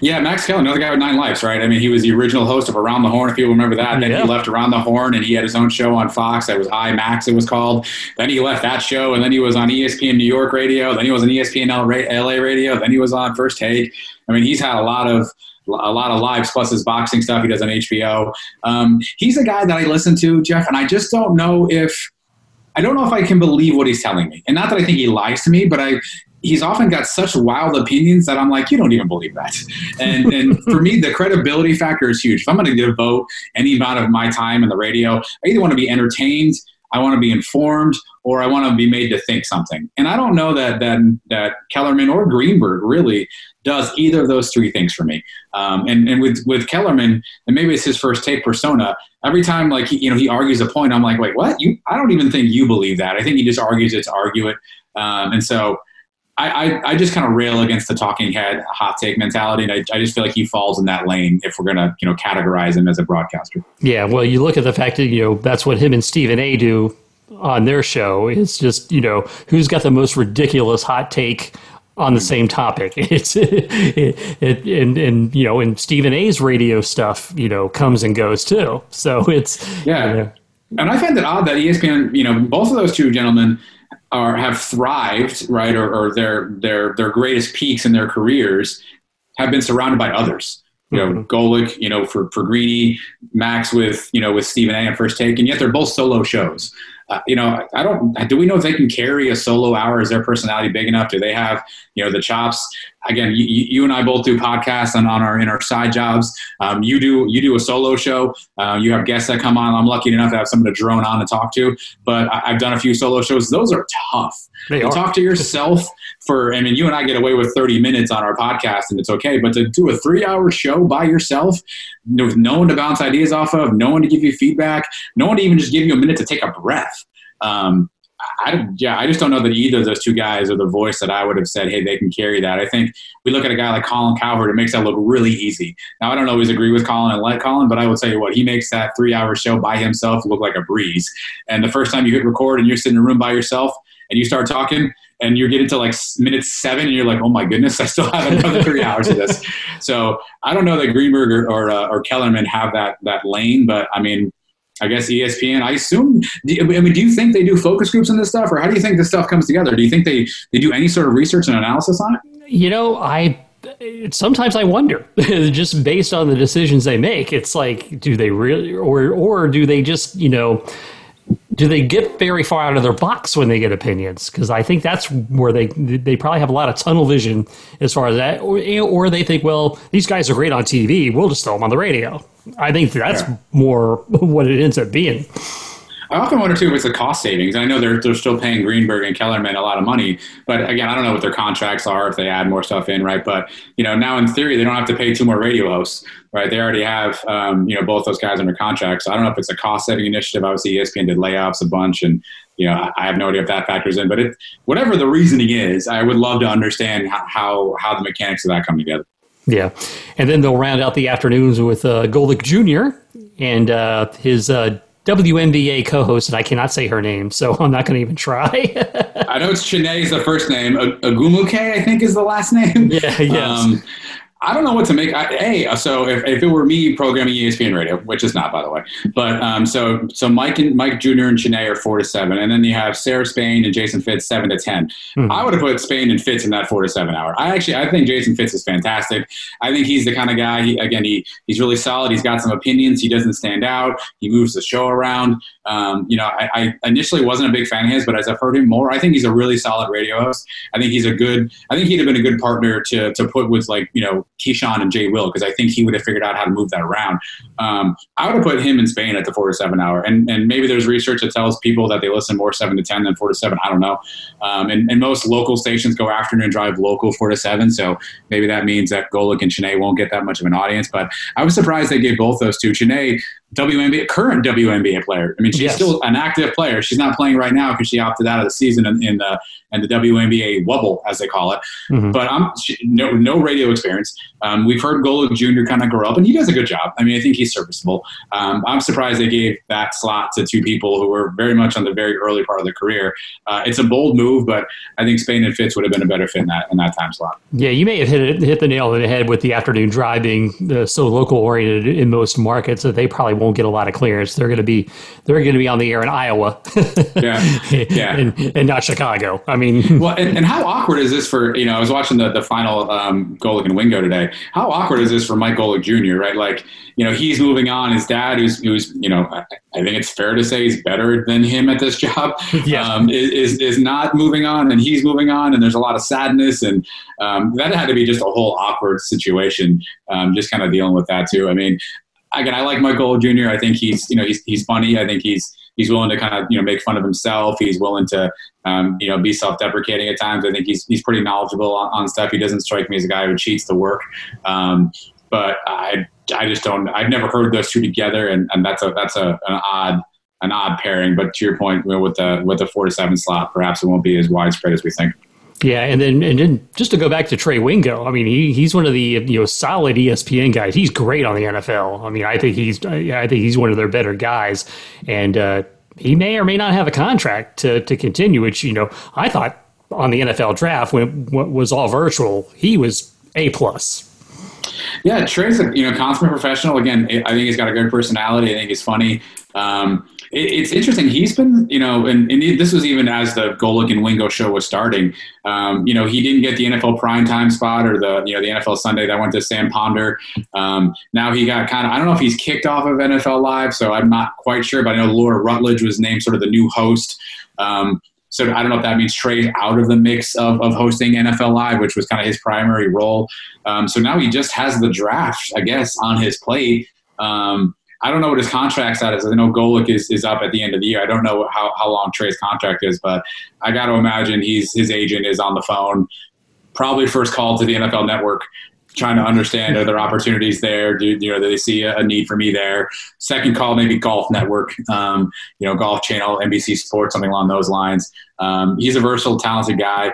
Yeah, Max Kellerman, another guy with nine lives, right? I mean, he was the original host of Around the Horn, if you remember that. Then yeah. he left Around the Horn, and he had his own show on Fox that was I Max, it was called. Then he left that show, and then he was on ESPN New York Radio. Then he was on ESPN LA Radio. Then he was on First Take. I mean, he's had a lot of a lot of lives plus his boxing stuff he does on HBO. Um, he's a guy that I listen to, Jeff, and I just don't know if I don't know if I can believe what he's telling me. And not that I think he lies to me, but I he's often got such wild opinions that I'm like, you don't even believe that. And, and for me, the credibility factor is huge. If I'm going to devote any amount of my time in the radio, I either want to be entertained, I want to be informed, or I want to be made to think something. And I don't know that that that Kellerman or Greenberg really does either of those three things for me. Um, and and with with Kellerman, and maybe it's his first take persona. Every time like he, you know he argues a point, I'm like, wait, what? You? I don't even think you believe that. I think he just argues it to argue it. Um, and so. I, I, I, just kind of rail against the talking head hot take mentality, and I, I just feel like he falls in that lane if we're going to you know categorize him as a broadcaster. Yeah, well, you look at the fact that you know that's what him and Stephen A. do on their show. It's just you know who's got the most ridiculous hot take on the mm-hmm. same topic. It's it, it, and and you know, and Stephen A's radio stuff, you know, comes and goes too. So it's yeah. You know. And I find it odd that ESPN, you know, both of those two gentlemen are have thrived, right, or, or their their their greatest peaks in their careers have been surrounded by others. You know, mm-hmm. Golic, you know, for for Greeny, Max with you know with Stephen A. and First Take, and yet they're both solo shows uh, you know, I don't. Do we know if they can carry a solo hour? Is their personality big enough? Do they have, you know, the chops? Again, you, you and I both do podcasts on, on our in our side jobs. Um, you do you do a solo show. Uh, you have guests that come on. I'm lucky enough to have someone to drone on and talk to. But I, have done a few solo shows. Those are tough. They are. talk to yourself for. I mean, you and I get away with 30 minutes on our podcast, and it's okay. But to do a three hour show by yourself with no one to bounce ideas off of, no one to give you feedback, no one to even just give you a minute to take a breath um, I, yeah, I just don't know that either of those two guys are the voice that I would have said, hey, they can carry that. I think we look at a guy like Colin Cowherd, it makes that look really easy. Now, I don't always agree with Colin and like Colin, but I will tell you what, he makes that three hour show by himself look like a breeze. And the first time you hit record and you're sitting in a room by yourself and you start talking, and you're getting to like minute seven, and you're like, "Oh my goodness, I still have another three hours of this." So I don't know that Greenberg or or, uh, or Kellerman have that that lane, but I mean, I guess ESPN. I assume. I mean, do you think they do focus groups on this stuff, or how do you think this stuff comes together? Do you think they they do any sort of research and analysis on it? You know, I sometimes I wonder, just based on the decisions they make. It's like, do they really, or or do they just, you know, do they get very far out of their box when they get opinions? Because I think that's where they they probably have a lot of tunnel vision as far as that, or, or they think, well, these guys are great on TV, we'll just throw them on the radio. I think that's yeah. more what it ends up being. I often wonder too if it's the cost savings. I know they're they're still paying Greenberg and Kellerman a lot of money, but again, I don't know what their contracts are if they add more stuff in, right? But you know, now in theory, they don't have to pay two more radio hosts, right? They already have um, you know both those guys under contract. So I don't know if it's a cost saving initiative. Obviously, ESPN did layoffs a bunch, and you know, I have no idea if that factors in. But it, whatever the reasoning is, I would love to understand how how, the mechanics of that come together. Yeah, and then they'll round out the afternoons with uh, Golic Jr. and uh, his. Uh, WNBA co-host, and I cannot say her name, so I'm not going to even try. I know it's Chiney is the first name. Agumuke, I think, is the last name. Yeah, yes. Um, I don't know what to make. I, hey, so if, if it were me programming ESPN Radio, which is not, by the way, but um, so so Mike and Mike Jr. and Chiney are four to seven, and then you have Sarah Spain and Jason Fitz seven to 10 mm-hmm. I would have put Spain and Fitz in that four to seven hour. I actually I think Jason Fitz is fantastic. I think he's the kind of guy. He, again, he he's really solid. He's got some opinions. He doesn't stand out. He moves the show around. Um, you know, I, I, initially wasn't a big fan of his, but as I've heard him more, I think he's a really solid radio host. I think he's a good. I think he'd have been a good partner to to put with like you know Keyshawn and Jay Will because I think he would have figured out how to move that around. Um, I would have put him in Spain at the four to seven hour, and and maybe there's research that tells people that they listen more seven to ten than four to seven. I don't know. Um, and, and most local stations go afternoon drive local four to seven, so maybe that means that Golic and Chiney won't get that much of an audience. But I was surprised they gave both those two. Chiney WNBA current WNBA player. I mean, she's yes. still an active player. She's not playing right now because she opted out of the season in, in the and the WNBA wobble, as they call it. Mm-hmm. But I'm she, no no radio experience. Um, we've heard Golic Jr. kind of grow up, and he does a good job. I mean, I think he's serviceable. Um, I'm surprised they gave that slot to two people who were very much on the very early part of their career. Uh, it's a bold move, but I think Spain and Fitz would have been a better fit in that in that time slot. Yeah, you may have hit it, hit the nail on the head with the afternoon drive being uh, so local oriented in most markets that they probably won't get a lot of clearance. They're going to be they're going to be on the air in Iowa, yeah, yeah, and, and, not Chicago. I mean, well, and, and, how awkward is this for you know? I was watching the the final um, and Wingo today. How awkward is this for Mike Golic Jr. Right, like you know he's moving on. His dad, who's who's you know, I, I think it's fair to say he's better than him at this job. Yeah. Um, is is not moving on, and he's moving on, and there's a lot of sadness, and um, that had to be just a whole awkward situation. Um, just kind of dealing with that too. I mean, again, I like Michael Jr. I think he's you know he's he's funny. I think he's he's willing to kind of you know make fun of himself. He's willing to um, you know be self-deprecating at times. I think he's he's pretty knowledgeable on, on, stuff. He doesn't strike me as a guy who cheats to work. Um, but I I just don't. I've never heard those two together, and, and that's a that's a an odd an odd pairing. But to your point, with the with the four to seven slot, perhaps it won't be as widespread as we think. Yeah, and then and then just to go back to Trey Wingo, I mean he he's one of the you know solid ESPN guys. He's great on the NFL. I mean I think he's I think he's one of their better guys, and uh, he may or may not have a contract to to continue. Which you know I thought on the NFL draft when it was all virtual, he was a plus. Yeah, Trey's a you know consummate professional. Again, I think he's got a good personality. I think he's funny. Um, it, it's interesting. He's been, you know, and, and, this was even as the Golic and Wingo show was starting. Um, you know, he didn't get the NFL primetime spot or the, you know, the NFL Sunday that went to Sam Ponder. Um, now he got kind of, I don't know if he's kicked off of NFL Live, so I'm not quite sure, but I know Laura Rutledge was named sort of the new host. Um, so I don't know if that means Trey's out of the mix of, of hosting NFL Live, which was kind of his primary role. Um, so now he just has the draft, I guess, on his plate. Um, I don't know what his contract status is. I know Golic is, is up at the end of the year. I don't know how, how long Trey's contract is, but I got to imagine he's his agent is on the phone. Probably first call to the NFL Network, trying to understand are there opportunities there? Do you know do they see a, a need for me there? Second call, maybe Golf Network, um, you know, Golf Channel, NBC Sports, something along those lines. Um, he's a versatile, talented guy.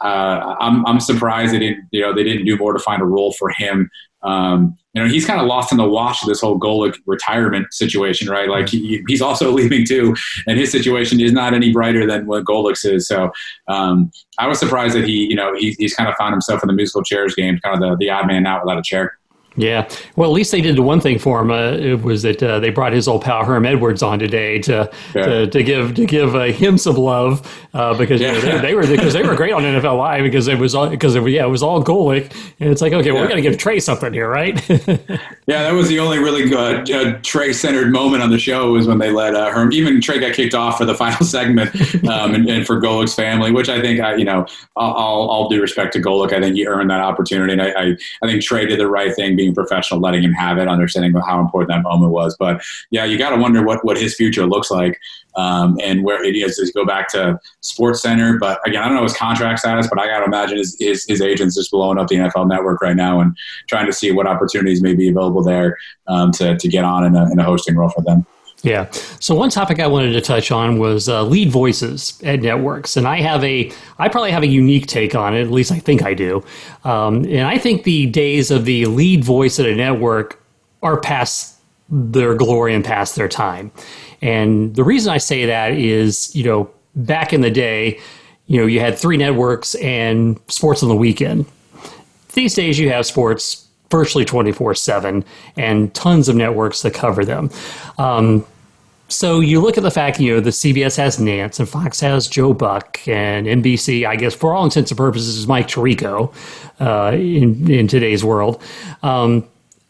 Uh, I'm, I'm surprised they didn't, you know, they didn't do more to find a role for him. Um, you know, he's kind of lost in the wash of this whole Golic retirement situation, right? Like he, he's also leaving too, and his situation is not any brighter than what Golic's is. So um, I was surprised that he, you know, he, he's kind of found himself in the musical chairs game, kind of the, the odd man out without a chair. Yeah. Well, at least they did the one thing for him. Uh, it was that uh, they brought his old pal Herm Edwards on today to yeah. to, to, give to give uh, him some love uh, because yeah. you know, they, they, were because they were great on NFL Live because it was because yeah it was all Golic and it's like okay well yeah. we got to give Trey something here right. yeah, that was the only really good uh, Trey centered moment on the show was when they let uh, Herm even Trey got kicked off for the final segment um, and, and, for Golic's family, which I think you know all, all due respect to Golic, I think he earned that opportunity and I, I, I think Trey did the right thing being professional, letting him have it, understanding how important that moment was. But yeah, you got to wonder what, what his future looks like um, and where it is to go back to Sports Center. But again, I don't know his contract status, but I got to imagine his, his, his, agents just blowing up the NFL network right now and trying to see what opportunities may be available there um, to, to get on in a, in a hosting role for them. Yeah. So one topic I wanted to touch on was uh, lead voices at networks, and I have a, I probably have a unique take on it. At least I think I do. Um, and I think the days of the lead voice at a network are past their glory and past their time. And the reason I say that is, you know, back in the day, you know, you had three networks and sports on the weekend. These days, you have sports virtually 24 7 and tons of networks that cover them. Um, so you look at the fact, you know, the CBS has Nantz and Fox has Joe Buck and NBC, I guess, for all intents and purposes, is Mike Tirico uh, in, in today's world. Um,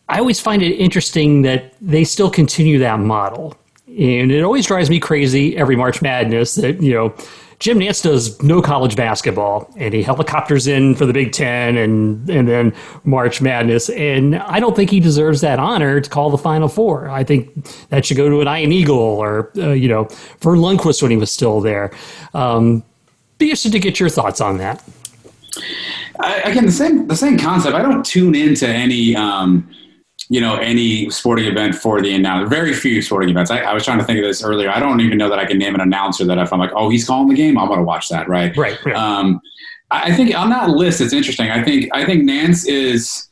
I always find it interesting that they still continue that model. And it always drives me crazy every March Madness that, you know, Jim Nantz does no college basketball, and he helicopters in for the Big Ten and and then March Madness. And I don't think he deserves that honor to call the Final Four. I think that should go to an Ian Eagle or uh, you know Verne Lundquist when he was still there. Um, be interested to get your thoughts on that. I, again, the same the same concept. I don't tune into any. Um, you know any sporting event for the announcer. Very few sporting events. I, I, was trying to think of this earlier. I don't even know that I can name an announcer that if I'm like, oh, he's calling the game, I want to watch that. Right. Right. right. Um, I think on that list, it's interesting. I think I think Nantz is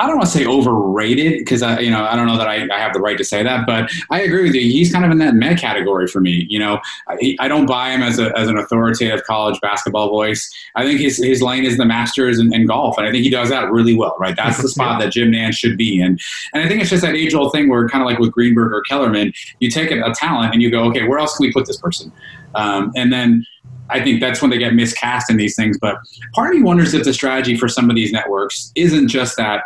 I don't want to say overrated because I, you know, I don't know that I, I, have the right to say that, but I agree with you. He's kind of in that med category for me. You know, I, I don't buy him as, a, as an authoritative college basketball voice. I think his, his lane is the Masters and, and golf, and I think he does that really well. Right, that's the spot that Jim Nantz should be in. And I think it's just that age old thing where, kind of like with Greenberg or Kellerman, you take a, a talent and you go, okay, where else can we put this person? Um, and then I think that's when they get miscast in these things. But part of me wonders if the strategy for some of these networks isn't just that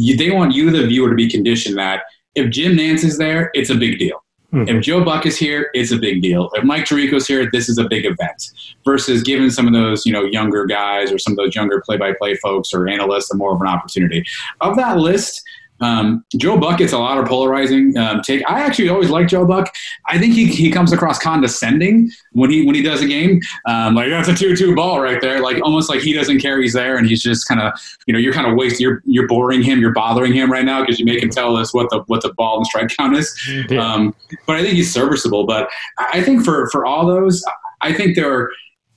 you, they want you, the viewer, to be conditioned that if Jim Nantz is there, it's a big deal. Mm-hmm. If Joe Buck is here, it's a big deal. If Mike Tirico's here, this is a big event. Versus giving some of those, you know, younger guys or some of those younger play-by-play folks or analysts a more of an opportunity. Of that list, um, Joe Buck gets a lot of polarizing um, take. I actually always like Joe Buck. I think he, he comes across condescending when he when he does a game. Um, like that's a two two ball right there. Like almost like he doesn't care he's there, and he's just kind of you know you're kind of wasting you're you're boring him, you're bothering him right now because you make him tell us what the what the ball and strike count is. Yeah. Um, but I think he's serviceable. But I think for for all those, I think there are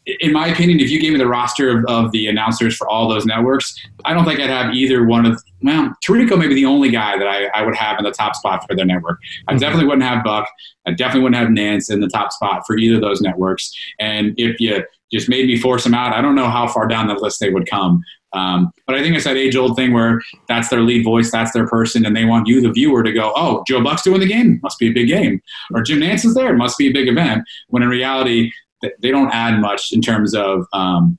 in my opinion, if you gave me the roster of, of, the announcers for all those networks, I don't think I'd have either one of. Well, Tirico may be the only guy that I, I would have in the top spot for their network. I mm-hmm. definitely wouldn't have Buck. I definitely wouldn't have Nantz in the top spot for either of those networks. And if you just made me force them out, I don't know how far down the list they would come. Um, but I think it's that age old thing where that's their lead voice, that's their person, and they want you, the viewer, to go, oh, Joe Buck's doing the game, must be a big game. Or Jim Nantz is there, must be a big event. When in reality, they don't add much in terms of um,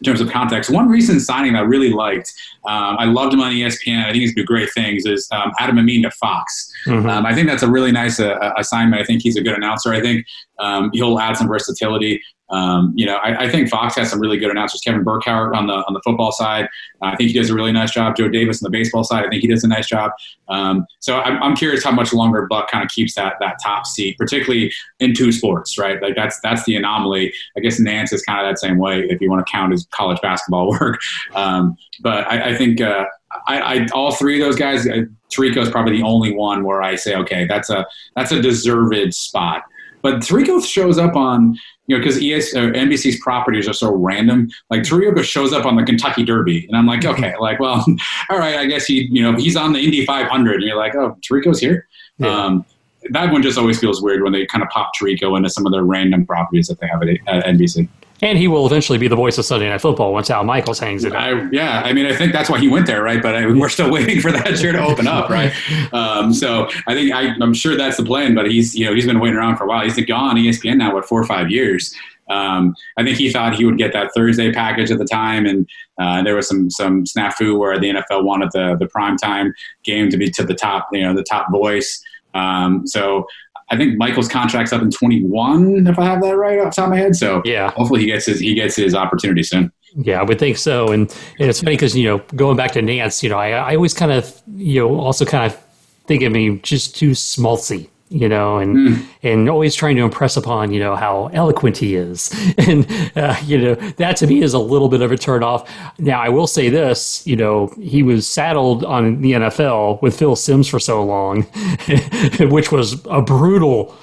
in terms of context. One recent signing that I really liked, um, I loved him on ESPN. I think he's do great things. Is um, Adam Amin to Fox. Mm-hmm. Um, I think that's a really nice uh, assignment. I think he's a good announcer. I think um, he'll add some versatility. Um, you know, I, I, think Fox has some really good announcers. Kevin Burkhardt on the on the football side, uh, I think he does a really nice job. Joe Davis on the baseball side, I think he does a nice job. Um, so I'm, I'm curious how much longer Buck kind of keeps that that top seat, particularly in two sports, right? Like that's that's the anomaly. I guess Nantz is kind of that same way if you want to count his college basketball work. Um, but I, I think. Uh, I, I, all three of those guys, uh, Tirico is probably the only one where I say, okay, that's a that's a deserved spot. But Tirico shows up on, you know, because ES or NBC's properties are so random. Like Tirico shows up on the Kentucky Derby, and I'm like, okay, like, well, all right, I guess he, you know, he's on the Indy 500, and you're like, oh, Tirico's here. Yeah. Um, that one just always feels weird when they kind of pop Tirico into some of their random properties that they have at, at NBC. And he will eventually be the voice of Sunday Night Football once Al Michaels hangs it. I, yeah, I mean, I think that's why he went there, right? But I, we're still waiting for that chair to open up, right? Um, so I think I, am sure that's the plan. But he's you know he's been waiting around for a while. He's been gone ESPN now, what four or five years. Um, I think he thought he would get that Thursday package at the time, and uh, there was some some snafu where the NFL wanted the the prime time game to be to the top, you know, the top voice. Um, so I think Michaels' contract's up in 21, if I have that right off the top of my head. So yeah, hopefully he gets his he gets his opportunity soon. Yeah, I would think so. And, and it's funny because you know going back to Nantz, you know, I, I always kind of you know also kind of think of him just too schmaltzy you know, and mm. and always trying to impress upon you know how eloquent he is, and uh, you know that to me is a little bit of a turn off. Now I will say this, you know, he was saddled on the NFL with Phil Simms for so long, which was a brutal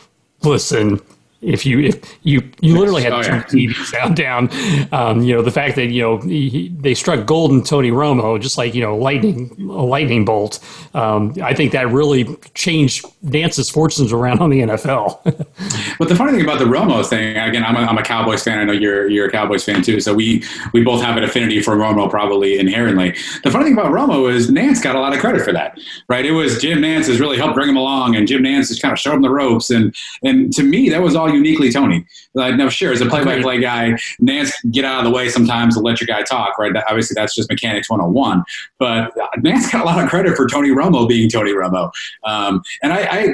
listen if you if you you literally had to oh, turn the TV sound down. Um, you know the fact that you know he, they struck gold in Tony Romo just like you know lightning a lightning bolt. Um, I think that really changed Nantz's fortunes around on the NFL. but the funny thing about the Romo thing, again, I'm a, I'm a Cowboys fan. I know you're you're a Cowboys fan too, so we we both have an affinity for Romo probably inherently. The funny thing about Romo is Nantz got a lot of credit for that, right? It was Jim Nantz has really helped bring him along, and Jim Nantz has kind of showed him the ropes, and and to me that was all uniquely Tony. Like, no, sure, as a play-by-play guy, Nantz get out of the way sometimes and let your guy talk, right? That, obviously, that's just mechanics 101. But Nantz got a lot of credit for Tony Romo being Tony Romo. Um, and I, I,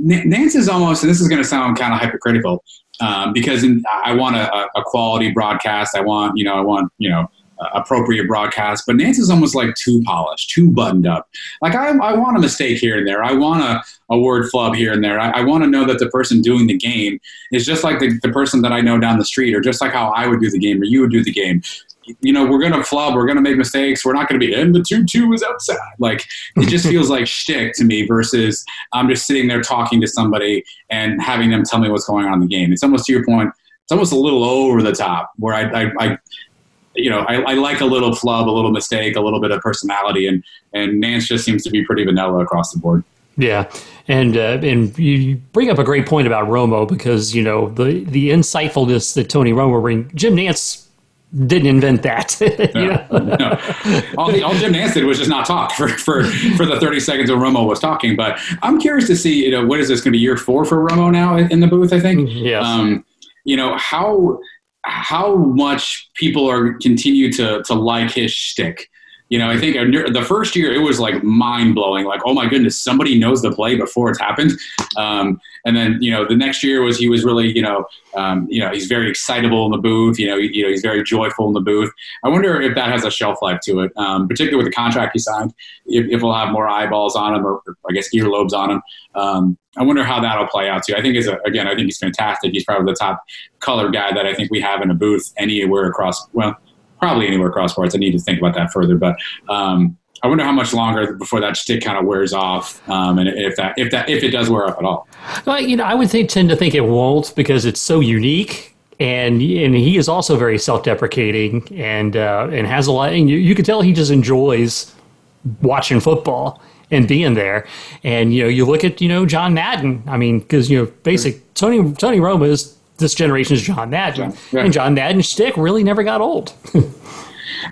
Nantz is almost, and this is going to sound kind of hypocritical, um, because in, I want a, a, quality broadcast. I want, you know, I want, you know, Uh, appropriate broadcast. But Nantz is almost like too polished, too buttoned up. Like I, I want a mistake here and there. I want a, a word flub here and there. I, I want to know that the person doing the game is just like the, the person that I know down the street, or just like how I would do the game, or you would do the game. You know, we're gonna flub, we're gonna make mistakes, we're not gonna be and the two two is outside. Like it just feels like shtick to me versus I'm just sitting there talking to somebody and having them tell me what's going on in the game. It's almost to your point, it's almost a little over the top where I, I, I you know, I, I, like a little flub, a little mistake, a little bit of personality, and and Nantz just seems to be pretty vanilla across the board. Yeah, and uh, and you bring up a great point about Romo because you know the the insightfulness that Tony Romo bring. Jim Nantz didn't invent that. no, no. All, the, all Jim Nantz did was just not talk for, for, for the 30 seconds when Romo was talking. But I'm curious to see, you know, what is this going to be year four for Romo now in the booth, I think? Yes. Um, you know, how how much people are continue to to like his shtick. You know, I think the first year it was like mind blowing. Like, oh my goodness, somebody knows the play before it's happened. Um, and then you know, the next year was he was really you know, um, you know, he's very excitable in the booth. You know, you know, he's very joyful in the booth. I wonder if that has a shelf life to it, um, particularly with the contract he signed. If, if, we'll have more eyeballs on him, or, or I guess earlobes on him. Um, I wonder how that'll play out too. I think is again, I think he's fantastic. He's probably the top color guy that I think we have in a booth anywhere across. Well probably anywhere across sports. I need to think about that further, but um, I wonder how much longer before that stick kind of wears off, um, and if that if that if it does wear off at all. Well, you know, I would think, tend to think it won't because it's so unique. And and he is also very self deprecating and uh, and has a lot. And you, you can tell he just enjoys watching football and being there. And you know, you look at you know John Madden. I mean, because you know, basic Tony Tony Romo is this generation's John Madden. Yeah. And John Madden's stick really never got old.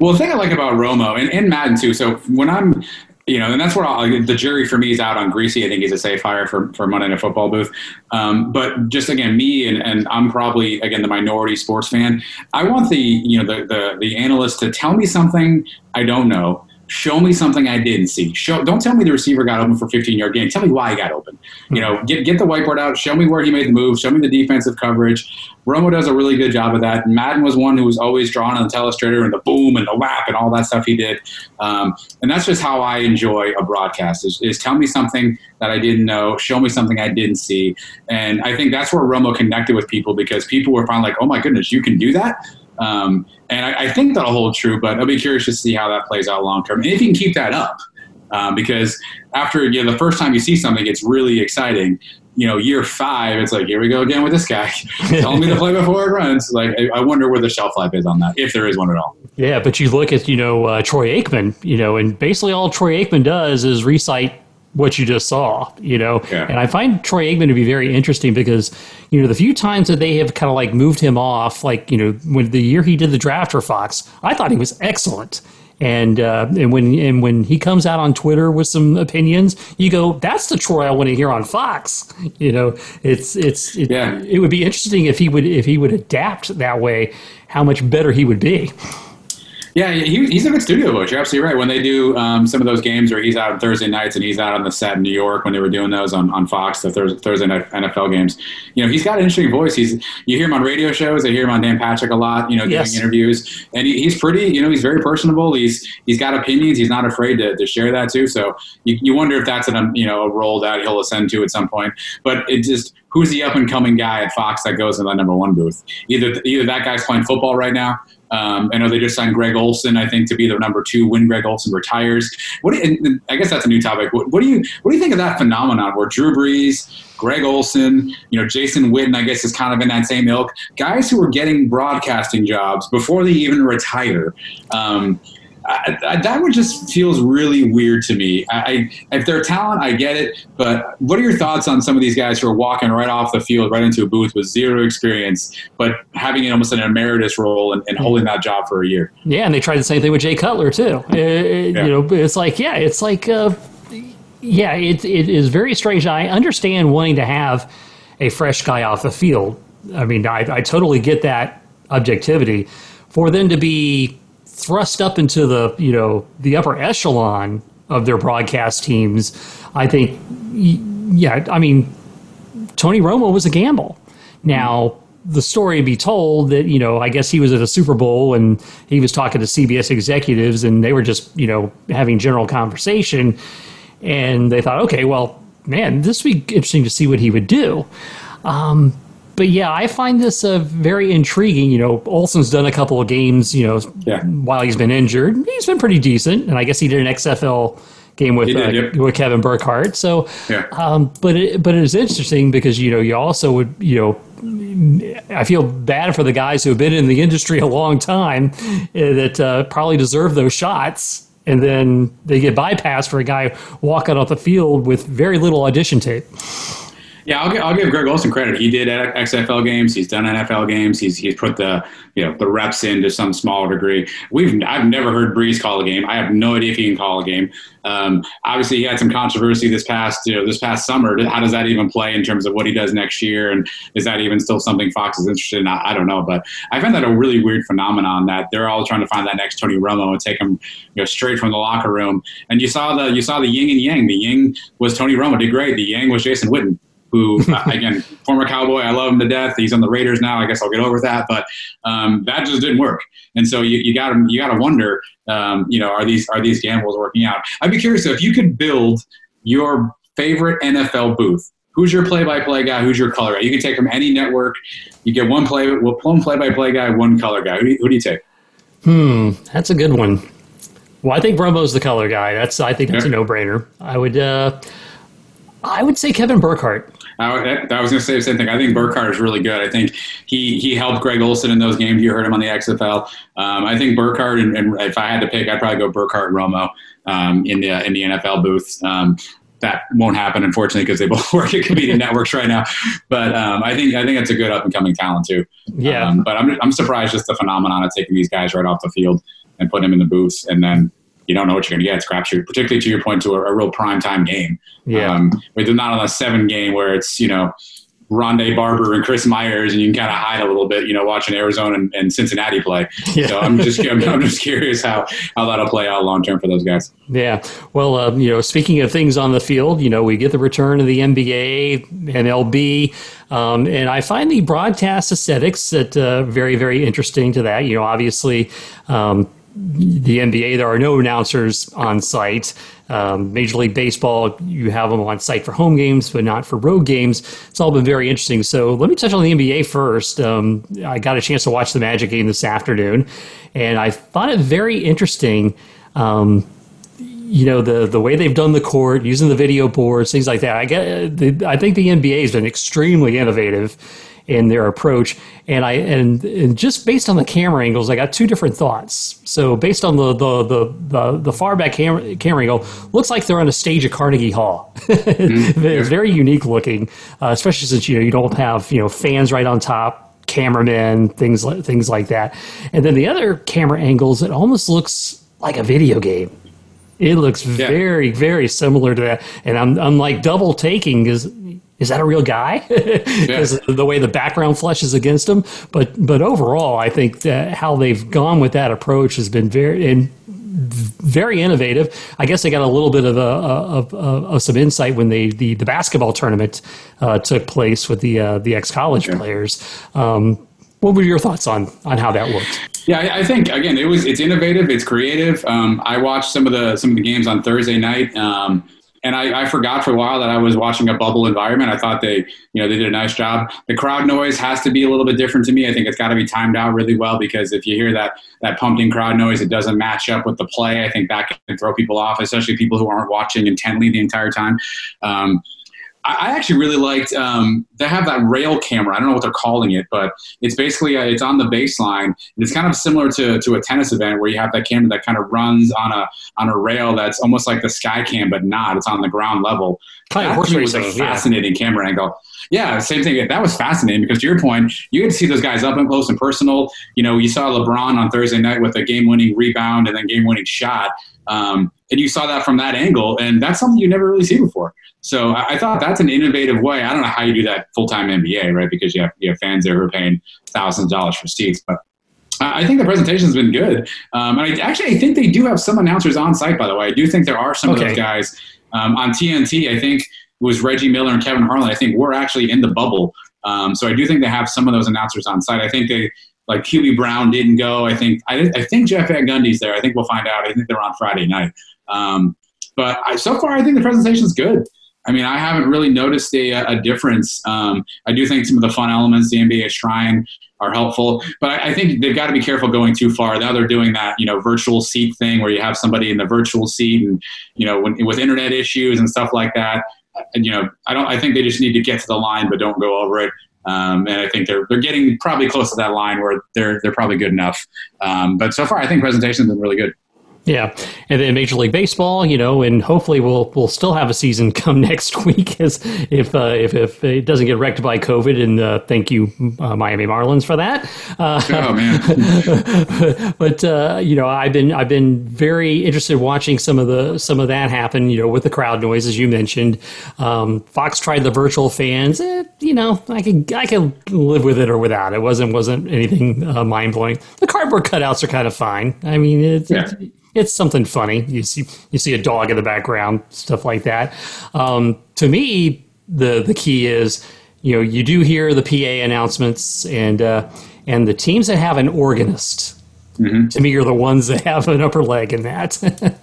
well, the thing I like about Romo and, and Madden too. So when I'm you know, and that's where I'll, the jury for me is out on Griese. I think he's a safe hire for, for Monday Night Football booth. Um, but just again, me and, and I'm probably again the minority sports fan. I want the you know the, the the analyst to tell me something I don't know Show me something I didn't see. Show, don't tell me the receiver got open for 15 yard gain. Tell me why he got open. You know, get get the whiteboard out. Show me where he made the move. Show me the defensive coverage. Romo does a really good job of that. Madden was one who was always drawn on the telestrator and the boom and the whap and all that stuff he did. Um, and that's just how I enjoy a broadcast is, is tell me something that I didn't know, show me something I didn't see. And I think that's where Romo connected with people because people were finally like, oh my goodness, you can do that? Um, and I, I, think that'll hold true, but I'll be curious to see how that plays out long term. And if you can keep that up, um, because after you know, the first time you see something, it's really exciting. You know, year five, it's like here we go again with this guy Tell me to play before it runs. Like, I, I, wonder where the shelf life is on that, if there is one at all. Yeah, but you look at you know uh, Troy Aikman, you know, and basically all Troy Aikman does is recite what you just saw, you know. Yeah. And I find Troy Aikman to be very interesting because, you know, the few times that they have kind of like moved him off, like you know, when the year he did the draft for Fox, I thought he was excellent. And uh, and when and when he comes out on Twitter with some opinions, you go, "That's the Troy I want to hear on Fox." You know, it's it's it, Yeah. it would be interesting if he would if he would adapt that way, how much better he would be. Yeah, he, he's a good studio voice. You're absolutely right. When they do um, some of those games where he's out on Thursday nights and he's out on the set in New York when they were doing those on, on Fox, the Thursday, Thursday night NFL games, you know, he's got an interesting voice. He's you hear him on radio shows. I hear him on Dan Patrick a lot. You know, Yes. doing interviews, and he, he's pretty. You know, he's very personable. He's he's got opinions. He's not afraid to, to share that too. So you, you wonder if that's an you know a role that he'll ascend to at some point. But it just who's the up and coming guy at Fox that goes in the number one booth? Either either that guy's playing football right now. Um, I know they just signed Greg Olsen, I think, to be the number two when Greg Olsen retires. What do you, I guess that's a new topic. What, what do you what do you think of that phenomenon where Drew Brees, Greg Olsen, you know, Jason Witten, I guess is kind of in that same ilk, guys who are getting broadcasting jobs before they even retire. Um, I, I, that would just feels really weird to me. I, I, if they're talent, I get it. But what are your thoughts on some of these guys who are walking right off the field, right into a booth with zero experience, but having almost an emeritus role and, and holding that job for a year? Yeah, and they tried the same thing with Jay Cutler too. Uh, You know, it's like yeah, it's like uh, yeah, it it is very strange. I understand wanting to have a fresh guy off the field. I mean, I, I totally get that objectivity. For them to be thrust up into the you know the upper echelon of their broadcast teams, I think yeah, I mean Tony Romo was a gamble. Now, the story be told that, you know, I guess he was at a Super Bowl and he was talking to CBS executives and they were just, you know, having general conversation. And they thought, okay, well, man, this would be interesting to see what he would do. Um, but yeah, I find this uh, very intriguing. You know, Olsen's done a couple of games, you know, Yeah. while he's been injured. He's been pretty decent. And I guess he did an XFL game with, did, uh, yep. with Kevin Burkhardt. So, Yeah. um, but it, but it is interesting because you know you also would you know I feel bad for the guys who have been in the industry a long time uh, that uh, probably deserve those shots, and then they get bypassed for a guy walking off the field with very little audition tape. Yeah, I'll give, I'll give Greg Olsen credit. He did XFL games. He's done NFL games. He's he's put the you know the reps in to some small degree. We've I've never heard Brees call a game. I have no idea if he can call a game. Um, obviously, he had some controversy this past you know this past summer. How does that even play in terms of what he does next year? And is that even still something Fox is interested in? I, I don't know, but I find that a really weird phenomenon that they're all trying to find that next Tony Romo and take him you know straight from the locker room. And you saw the you saw the yin and yang. The yin was Tony Romo did great. The yang was Jason Witten who uh, again former cowboy i love him to death. He's on the raiders now. I guess i'll get over that. But um, that just didn't work. And so you, you gotta you gotta wonder um, you know are these are these gambles working out? I'd be curious if you could build your favorite nfl booth who's your play-by-play guy? Who's your color guy? You can take from any network. You get one play one play-by-play guy one color guy. Who do you, who do you take? Hmm, That's a good one. Well, I think Romo's the color guy. That's I think that's a no brainer. I would uh, I would say Kevin Burkhardt. I, I was going to say the same thing. I think Burkhardt is really good. I think he he helped Greg Olsen in those games. You heard him on the XFL. Um, I think Burkhardt, and, and if I had to pick, I'd probably go Burkhardt Romo um, in the in the NFL booth. Um, that won't happen, unfortunately, because they both work at competing networks right now. But um, I think I think it's a good up and coming talent too. Yeah. Um, but I'm I'm surprised just the phenomenon of taking these guys right off the field and putting them in the booth, and then you don't know what you're going to get. It's crapshoot, particularly to your point to a, a real prime time game. Yeah. Um, where not on a seven game where it's you know Rondé Barber and Chris Myers, and you can kind of hide a little bit, you know, watching Arizona and, and Cincinnati play. Yeah. So I'm just I'm, I'm just curious how how that'll play out long term for those guys. Yeah. Well, um, you know, speaking of things on the field, you know, we get the return of the NBA, MLB, um, and I find the broadcast aesthetics that uh, very, very interesting to that. You know, obviously, um, the NBA, there are no announcers on site. Um, Major League Baseball, you have them on site for home games, but not for road games. It's all been very interesting. So let me touch on the NBA first. Um, I got a chance to watch the Magic game this afternoon, and I thought it very interesting. Um, you know the the way they've done the court using the video boards things like that i get i think the nba has been extremely innovative in their approach. And I and, and just based on the camera angles, I got two different thoughts. So based on the the the the, the far back camera camera angle, looks like they're on a stage at Carnegie Hall. mm-hmm. it's very unique looking, uh, especially since you know you don't have you know fans right on top cameramen, things like things like that. And then the other camera angles, it almost looks like a video game. It looks yeah. very, very similar to that. And I'm, I'm like double taking is is that a real guy? Because yeah. the way the background flushes against him. But but overall, I think that how they've gone with that approach has been very and very innovative. I guess they got a little bit of a, of, of, of some insight when they the, the basketball tournament uh, took place with the uh, the ex college players. Um, what were your thoughts on on how that worked? Yeah, I, I think again it was it's innovative, it's creative. Um, I watched some of the some of the games on Thursday night. Um, and I, I, forgot for a while that I was watching a bubble environment. I thought they, you know, they did a nice job. The crowd noise has to be a little bit different to me. I think it's got to be timed out really well because if you hear that that pumped in crowd noise, it doesn't match up with the play. I think that can throw people off, especially people who aren't watching intently the entire time. Um, I actually really liked. Um, they have that rail camera. I don't know what they're calling it, but it's basically a, uh, it's on the baseline. And It's kind of similar to, to a tennis event where you have that camera that kind of runs on a on a rail that's almost like the sky cam, but not. It's on the ground level. Kind of horse racing. A fascinating yeah. camera angle. Yeah, same thing. That was fascinating because to your point, you get to see those guys up and close and personal. You know, you saw LeBron on Thursday night with a game-winning rebound and then game-winning shot, um, and you saw that from that angle, and that's something you never really see before. So I, I, thought that's an innovative way. I don't know how you do that full time NBA, right? Because you have you have fans there who are paying thousands of dollars for seats, but. I think the presentation has been good, um, and I, actually I think they do have some announcers on site. By the way, I do think there are some okay. of those guys um, on TNT. I think it was Reggie Miller and Kevin Harlan. I think we're actually in the bubble, um, so I do think they have some of those announcers on site. I think they like Hubie Brown didn't go. I think I, I think Jeff Van Gundy's there. I think we'll find out. I think they're on Friday night. Um, but I, so far, I think the presentation is good. I mean, I haven't really noticed a, a difference. Um, I do think some of the fun elements the NBA is trying are helpful, but I, I think they've got to be careful going too far. Now they're doing that, you know, virtual seat thing where you have somebody in the virtual seat, and you know, when, with internet issues and stuff like that. And, you know, I don't. I think they just need to get to the line, but don't go over it. Um, and I think they're they're getting probably close to that line where they're they're probably good enough. Um, but so far, I think presentation's been really good. Yeah, and then Major League Baseball, you know, and hopefully we'll we'll still have a season come next week, as if uh, if if it doesn't get wrecked by COVID. And uh, thank you, uh, Miami Marlins, for that. Uh, oh man! but uh, you know, I've been I've been very interested watching some of the some of that happen. You know, with the crowd noise, as you mentioned. Um, Fox tried the virtual fans. Eh, you know, I can I can live with it or without. It wasn't wasn't anything uh, mind blowing. The cardboard cutouts are kind of fine. I mean, it's, yeah. it's it's something funny. You see you see a dog in the background, stuff like that. Um, to me, the the key is you know you do hear the PA announcements and uh, and the teams that have an organist Mm-hmm. To me, you're the ones that have an upper leg in that.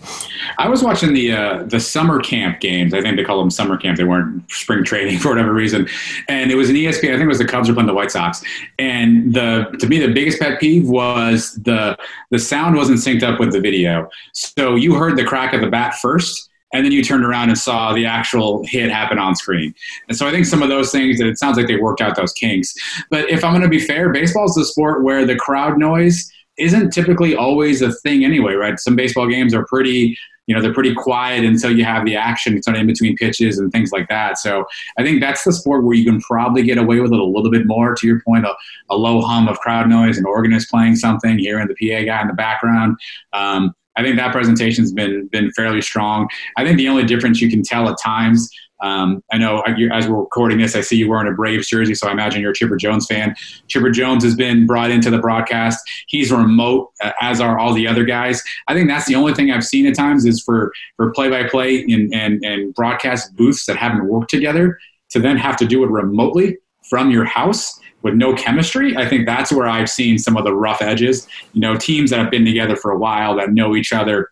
I was watching the uh, the summer camp games. I think they call them summer camp. They weren't spring training for whatever reason. And it was an ESPN. I think it was the Cubs were playing the White Sox. And the to me, the biggest pet peeve was the the sound wasn't synced up with the video. So you heard the crack of the bat first and then you turned around and saw the actual hit happen on screen. And so I think some of those things, that it sounds like they worked out those kinks. But if I'm going to be fair, baseball is the sport where the crowd noise isn't typically always a thing anyway, right? Some baseball games are pretty, you know, they're pretty quiet until you have the action, it's in between pitches and things like that. So I think that's the sport where you can probably get away with it a little bit more. To your point, a, a low hum of crowd noise, an organist playing something, hearing the PA guy in the background. Um, I think that presentation's been been fairly strong. I think the only difference you can tell at times um, I know as we're recording this, I see you wearing a Braves jersey, so I imagine you're a Chipper Jones fan. Chipper Jones has been brought into the broadcast. He's remote, uh, as are all the other guys. I think that's the only thing I've seen at times is for for play by play and and broadcast booths that haven't worked together to then have to do it remotely from your house with no chemistry. I think that's where I've seen some of the rough edges. You know, teams that have been together for a while that know each other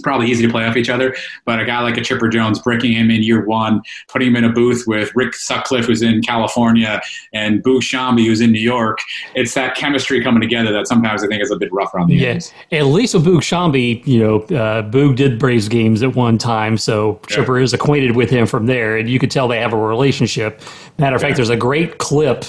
probably easy to play off each other. But a guy like a Chipper Jones, breaking him in year one, putting him in a booth with Rick Sutcliffe, who's in California, and Boog Sciambi, who's in New York, it's that chemistry coming together that sometimes I think is a bit rough around the yeah. edges. At least with Boog Sciambi, you know, uh, Boog did Braves games at one time, so Chipper is acquainted with him from there, and you could tell they have a relationship. Matter of yeah. fact, there's a great clip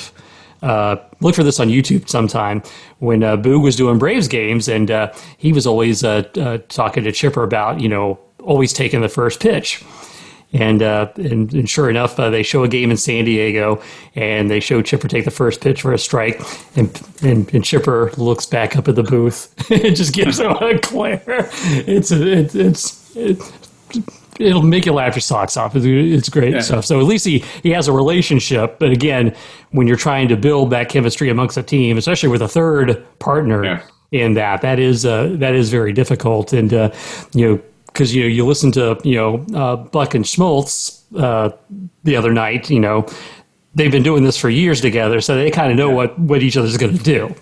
uh, look for this on YouTube sometime when uh, Boog was doing Braves games, and uh, he was always uh, uh, talking to Chipper about you know always taking the first pitch. And, uh, and, and sure enough, they show a game in San Diego, and they show Chipper take the first pitch for a strike, and and, and Chipper looks back up at the booth and just gives him a glare. It's a, it's it's it'll make you laugh your socks off. It's, great yeah. stuff. So at least he, he has a relationship. But again, when you're trying to build that chemistry amongst a team, especially with a third partner yeah. in that, that is uh, that is very difficult. And uh, you know, because you know you listen to you know uh, Buck and Smoltz uh, the other night. You know, they've been doing this for years together, so they kind of know yeah. what what each other's going to do.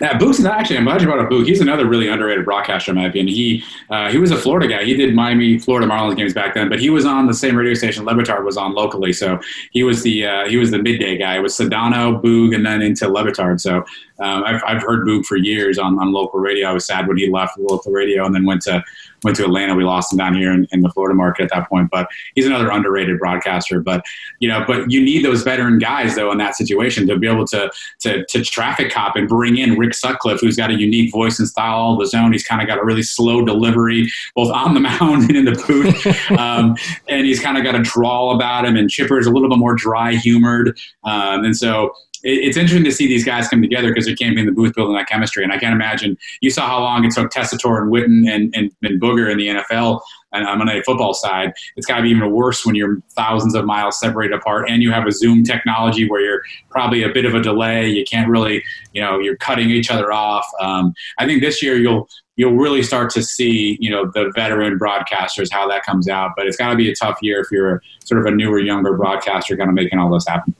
Yeah, Boog's actually. I'm glad you brought up Boog. He's another really underrated broadcaster in my opinion. He uh, he was a Florida guy. He did Miami, Florida Marlins games back then, but he was on the same radio station Le Batard was on locally. So he was the uh, he was the midday guy. It was Sedano, Boog, and then into Le Batard. So um, I've I've heard Boog for years on on local radio. I was sad when he left local radio and then went to went to Atlanta. We lost him down here in, in, the Florida market at that point. But he's another underrated broadcaster. But you know, but you need those veteran guys though in that situation to be able to to, to traffic cop and bring in Rick Sutcliffe, who's got a unique voice and style all of his own. He's kind of got a really slow delivery, both on the mound and in the booth, um, and he's kind of got a drawl about him. And Chipper is a little bit more dry humored, um, and so it's interesting to see these guys come together because they can't be in the booth building that chemistry. And I can't imagine you saw how long it took Tessitore and Witten and, and, and Booger in the NFL and on the football side. It's got to be even worse when you're thousands of miles separated apart and you have a Zoom technology where you're probably a bit of a delay. You can't really, you know, you're cutting each other off. Um, I think this year you'll you'll really start to see, you know, the veteran broadcasters how that comes out. But it's got to be a tough year if you're sort of a newer, younger broadcaster, kind of making all this happen.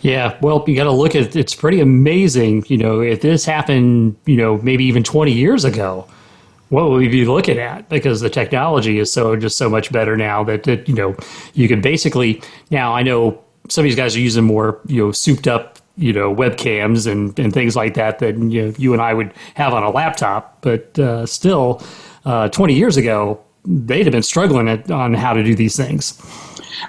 Yeah, well, you got to look at it's pretty amazing. You know, if this happened, you know, maybe even 20 years ago, what would we be looking at? Because the technology is so just so much better now that, that you know you can basically now. I know some of these guys are using more you know souped up you know webcams and, and things like that that you know, you and I would have on a laptop, but uh, still, uh, 20 years ago they'd have been struggling at, on how to do these things.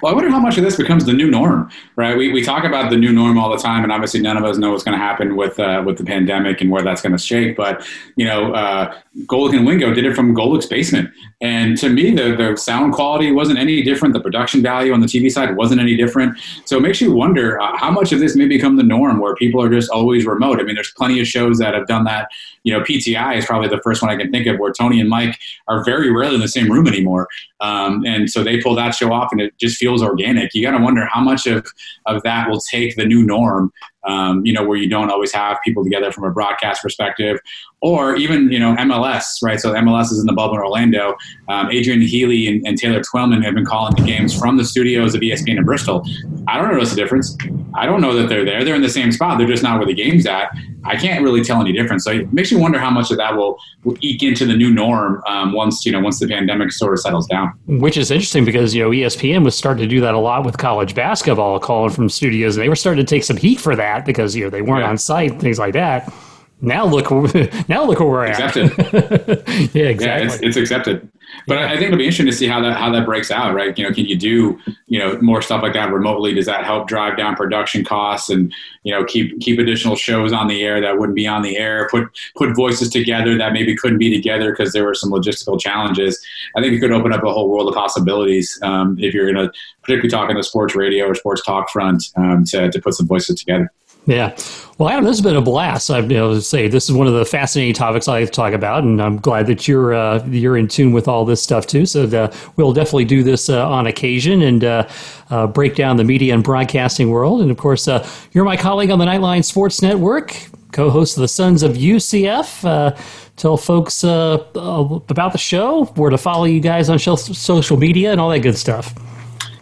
Well, I wonder how much of this becomes the new norm, right? We, we talk about the new norm all the time, and obviously none of us know what's going to happen with uh, with the pandemic and where that's going to shake. But you know, uh, and Wingo did it from Golic's basement, and to me, the the sound quality wasn't any different. The production value on the TV side wasn't any different. So it makes you wonder uh, how much of this may become the norm, where people are just always remote. I mean, there's plenty of shows that have done that. You know, PTI is probably the first one I can think of where Tony and Mike are very rarely in the same room anymore, um, and so they pull that show off, and it just feels organic. You got to wonder how much of of that will take the new norm um, you know, where you don't always have people together from a broadcast perspective, or even you know MLS, right? So MLS is in the bubble in Orlando. Um, Adrian Healey and, and, Taylor Twellman have been calling the games from the studios of ESPN in Bristol. I don't notice a difference. I don't know that they're there. They're in the same spot. They're just not where the game's at. I can't really tell any difference. So it makes you wonder how much of that will, will eke into the new norm um, once you know once the pandemic sort of settles down. Which is interesting because you know ESPN was starting to do that a lot with college basketball, calling from studios, and they were starting to take some heat for that because you know they weren't yeah. on site, things like that. Now look, now look where we're accepted. at. yeah, exactly. Yeah, it's, it's accepted. But yeah. I think it'll be interesting to see how that how that breaks out, right? You know, can you do you know more stuff like that remotely? Does that help drive down production costs and you know keep keep additional shows on the air that wouldn't be on the air? Put put voices together that maybe couldn't be together because there were some logistical challenges. I think it could open up a whole world of possibilities um, if you're going to particularly talk on the sports radio or sports talk front um, to to put some voices together. Yeah. Well, Adam, this has been a blast. Been able to say this is one of the fascinating topics I like to talk about, and I'm glad that you're uh, you're in tune with all this stuff too. So uh, we'll definitely do this uh, on occasion and uh, uh, break down the media and broadcasting world. And of course, uh, you're my colleague on the Nightline Sports Network, co-host of the Sons of UCF. tell folks about the show, where to follow you guys on social media, and all that good stuff.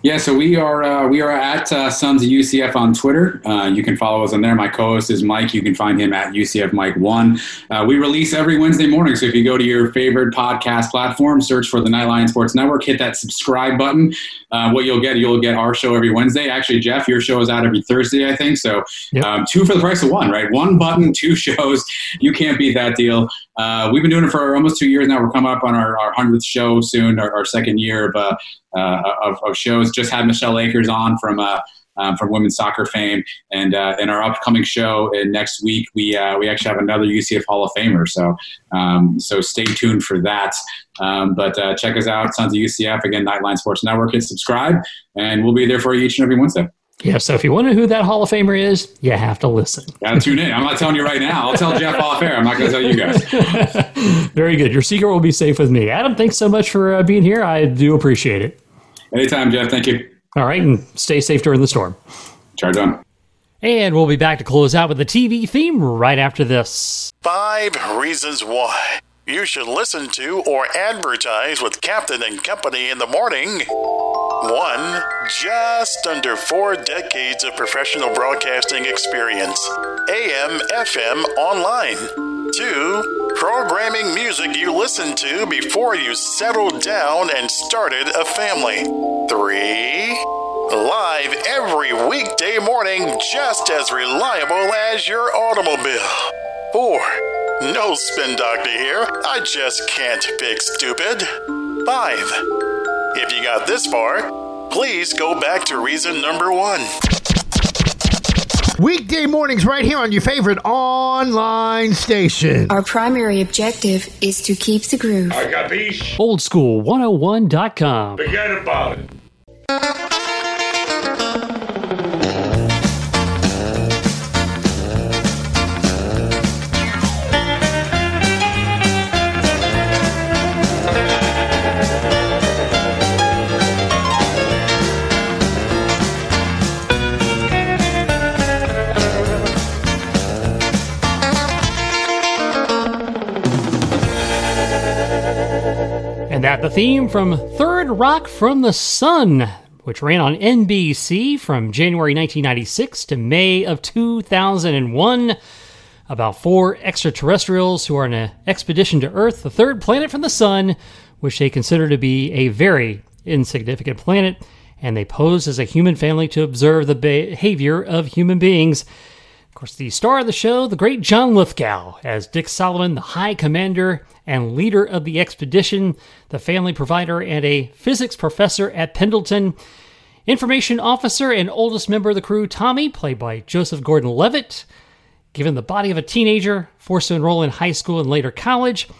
Yeah, so we are uh, we are at uh, Sons of UCF on Twitter. Uh, you can follow us on there. My co-host is Mike. You can find him at UCF Mike One. Uh, we release every Wednesday morning. So if you go to your favorite podcast platform, search for the Nightline Sports Network, hit that subscribe button. Uh, what you'll get, you'll get our show every Wednesday. Actually, Jeff, your show is out every Thursday, I think. So yep. um, two for the price of one, right? One button, two shows. You can't beat that deal. Uh, we've been doing it for almost two years now. We're coming up on our, our 100th show soon, our, our second year of, uh, uh, of, of, shows. Just had Michelle Akers on from uh, um, from women's soccer fame. And uh, in our upcoming show in next week, we uh, we actually have another UCF Hall of Famer. So um, so stay tuned for that. Um, but uh, check us out, Sons of UCF again, Nightline Sports Network. Hit subscribe, and we'll be there for you each and every Wednesday. Yeah, so if you want to know who that Hall of Famer is, you have to listen. Gotta tune in. I'm not telling you right now. I'll tell Jeff off air. I'm not going to tell you guys. Very good. Your secret will be safe with me. Adam, thanks so much for uh, being here. I do appreciate it. Anytime, Jeff. Thank you. All right, and stay safe during the storm. Charge on. And we'll be back to close out with the TV theme right after this. Five reasons why you should listen to or advertise with Captain and Company in the morning. One, just under four decades of professional broadcasting experience. AM, FM, online. Two, programming music you listened to before you settled down and started a family. Three, live every weekday morning, just as reliable as your automobile. Four, no spin doctor here. I just can't pick stupid. Five, if you got this far, please go back to reason number one. Weekday mornings right here on your favorite online station. Our primary objective is to keep the groove. I got peace. Oldschool101.com. Forget about it. The theme from Third Rock from the Sun, which ran on NBC from January 1996 to May of 2001. About four extraterrestrials who are on an expedition to Earth, the third planet from the Sun, which they consider to be a very insignificant planet, and they pose as a human family to observe the behavior of human beings. Of course, the star of the show, the great John Lithgow, as Dick Solomon, the High Commander and leader of the expedition, the family provider, and a physics professor at Pendleton. Information officer and oldest member of the crew, Tommy, played by Joseph Gordon Levitt, given the body of a teenager, forced to enroll in high school and later college.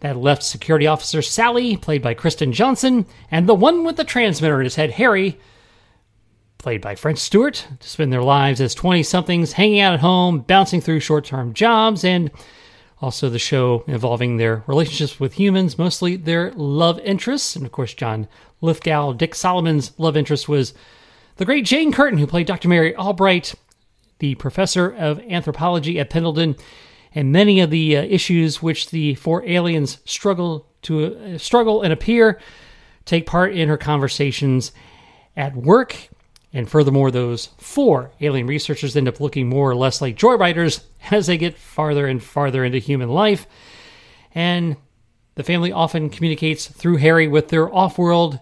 That left security officer Sally, played by Kristen Johnston, and the one with the transmitter in his head, Harry, played by French Stewart, to spend their lives as 20 somethings hanging out at home, bouncing through short term jobs, and also the show involving their relationships with humans, mostly their love interests. And of course, John Lithgow, Dick Solomon's love interest was the great Jane Curtin, who played Dr. Mary Albright, the professor of anthropology at Pendleton, and many of the uh, issues which the four aliens struggle to uh, struggle and appear take part in her conversations at work. And furthermore, those four alien researchers end up looking more or less like joyriders as they get farther and farther into human life. And the family often communicates through Harry with their off world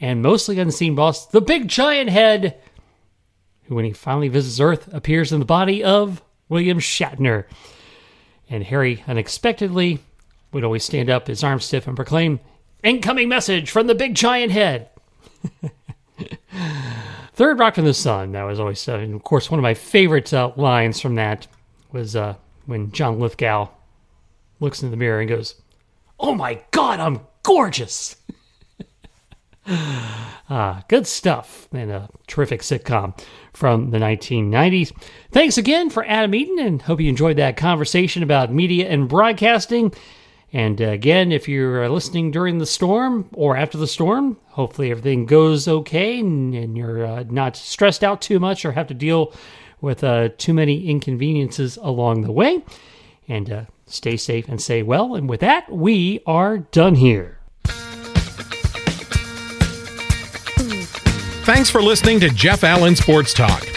and mostly unseen boss, the big giant head, who, when he finally visits Earth, appears in the body of William Shatner. And Harry unexpectedly would always stand up, his arms stiff, and proclaim, Incoming message from the big giant head. Third Rock from the Sun. That was always, uh, and of course, one of my favorite uh, lines from that was uh, when John Lithgow looks in the mirror and goes, "Oh my God, I'm gorgeous." ah, good stuff, and a terrific sitcom from the 1990s. Thanks again for Adam Eaton, and hope you enjoyed that conversation about media and broadcasting. And again, if you're uh, listening during the storm or after the storm, hopefully everything goes okay and, and you're uh, not stressed out too much or have to deal with uh, too many inconveniences along the way. And uh, stay safe and stay well. And with that, we are done here. Thanks for listening to Jeff Allen Sports Talk.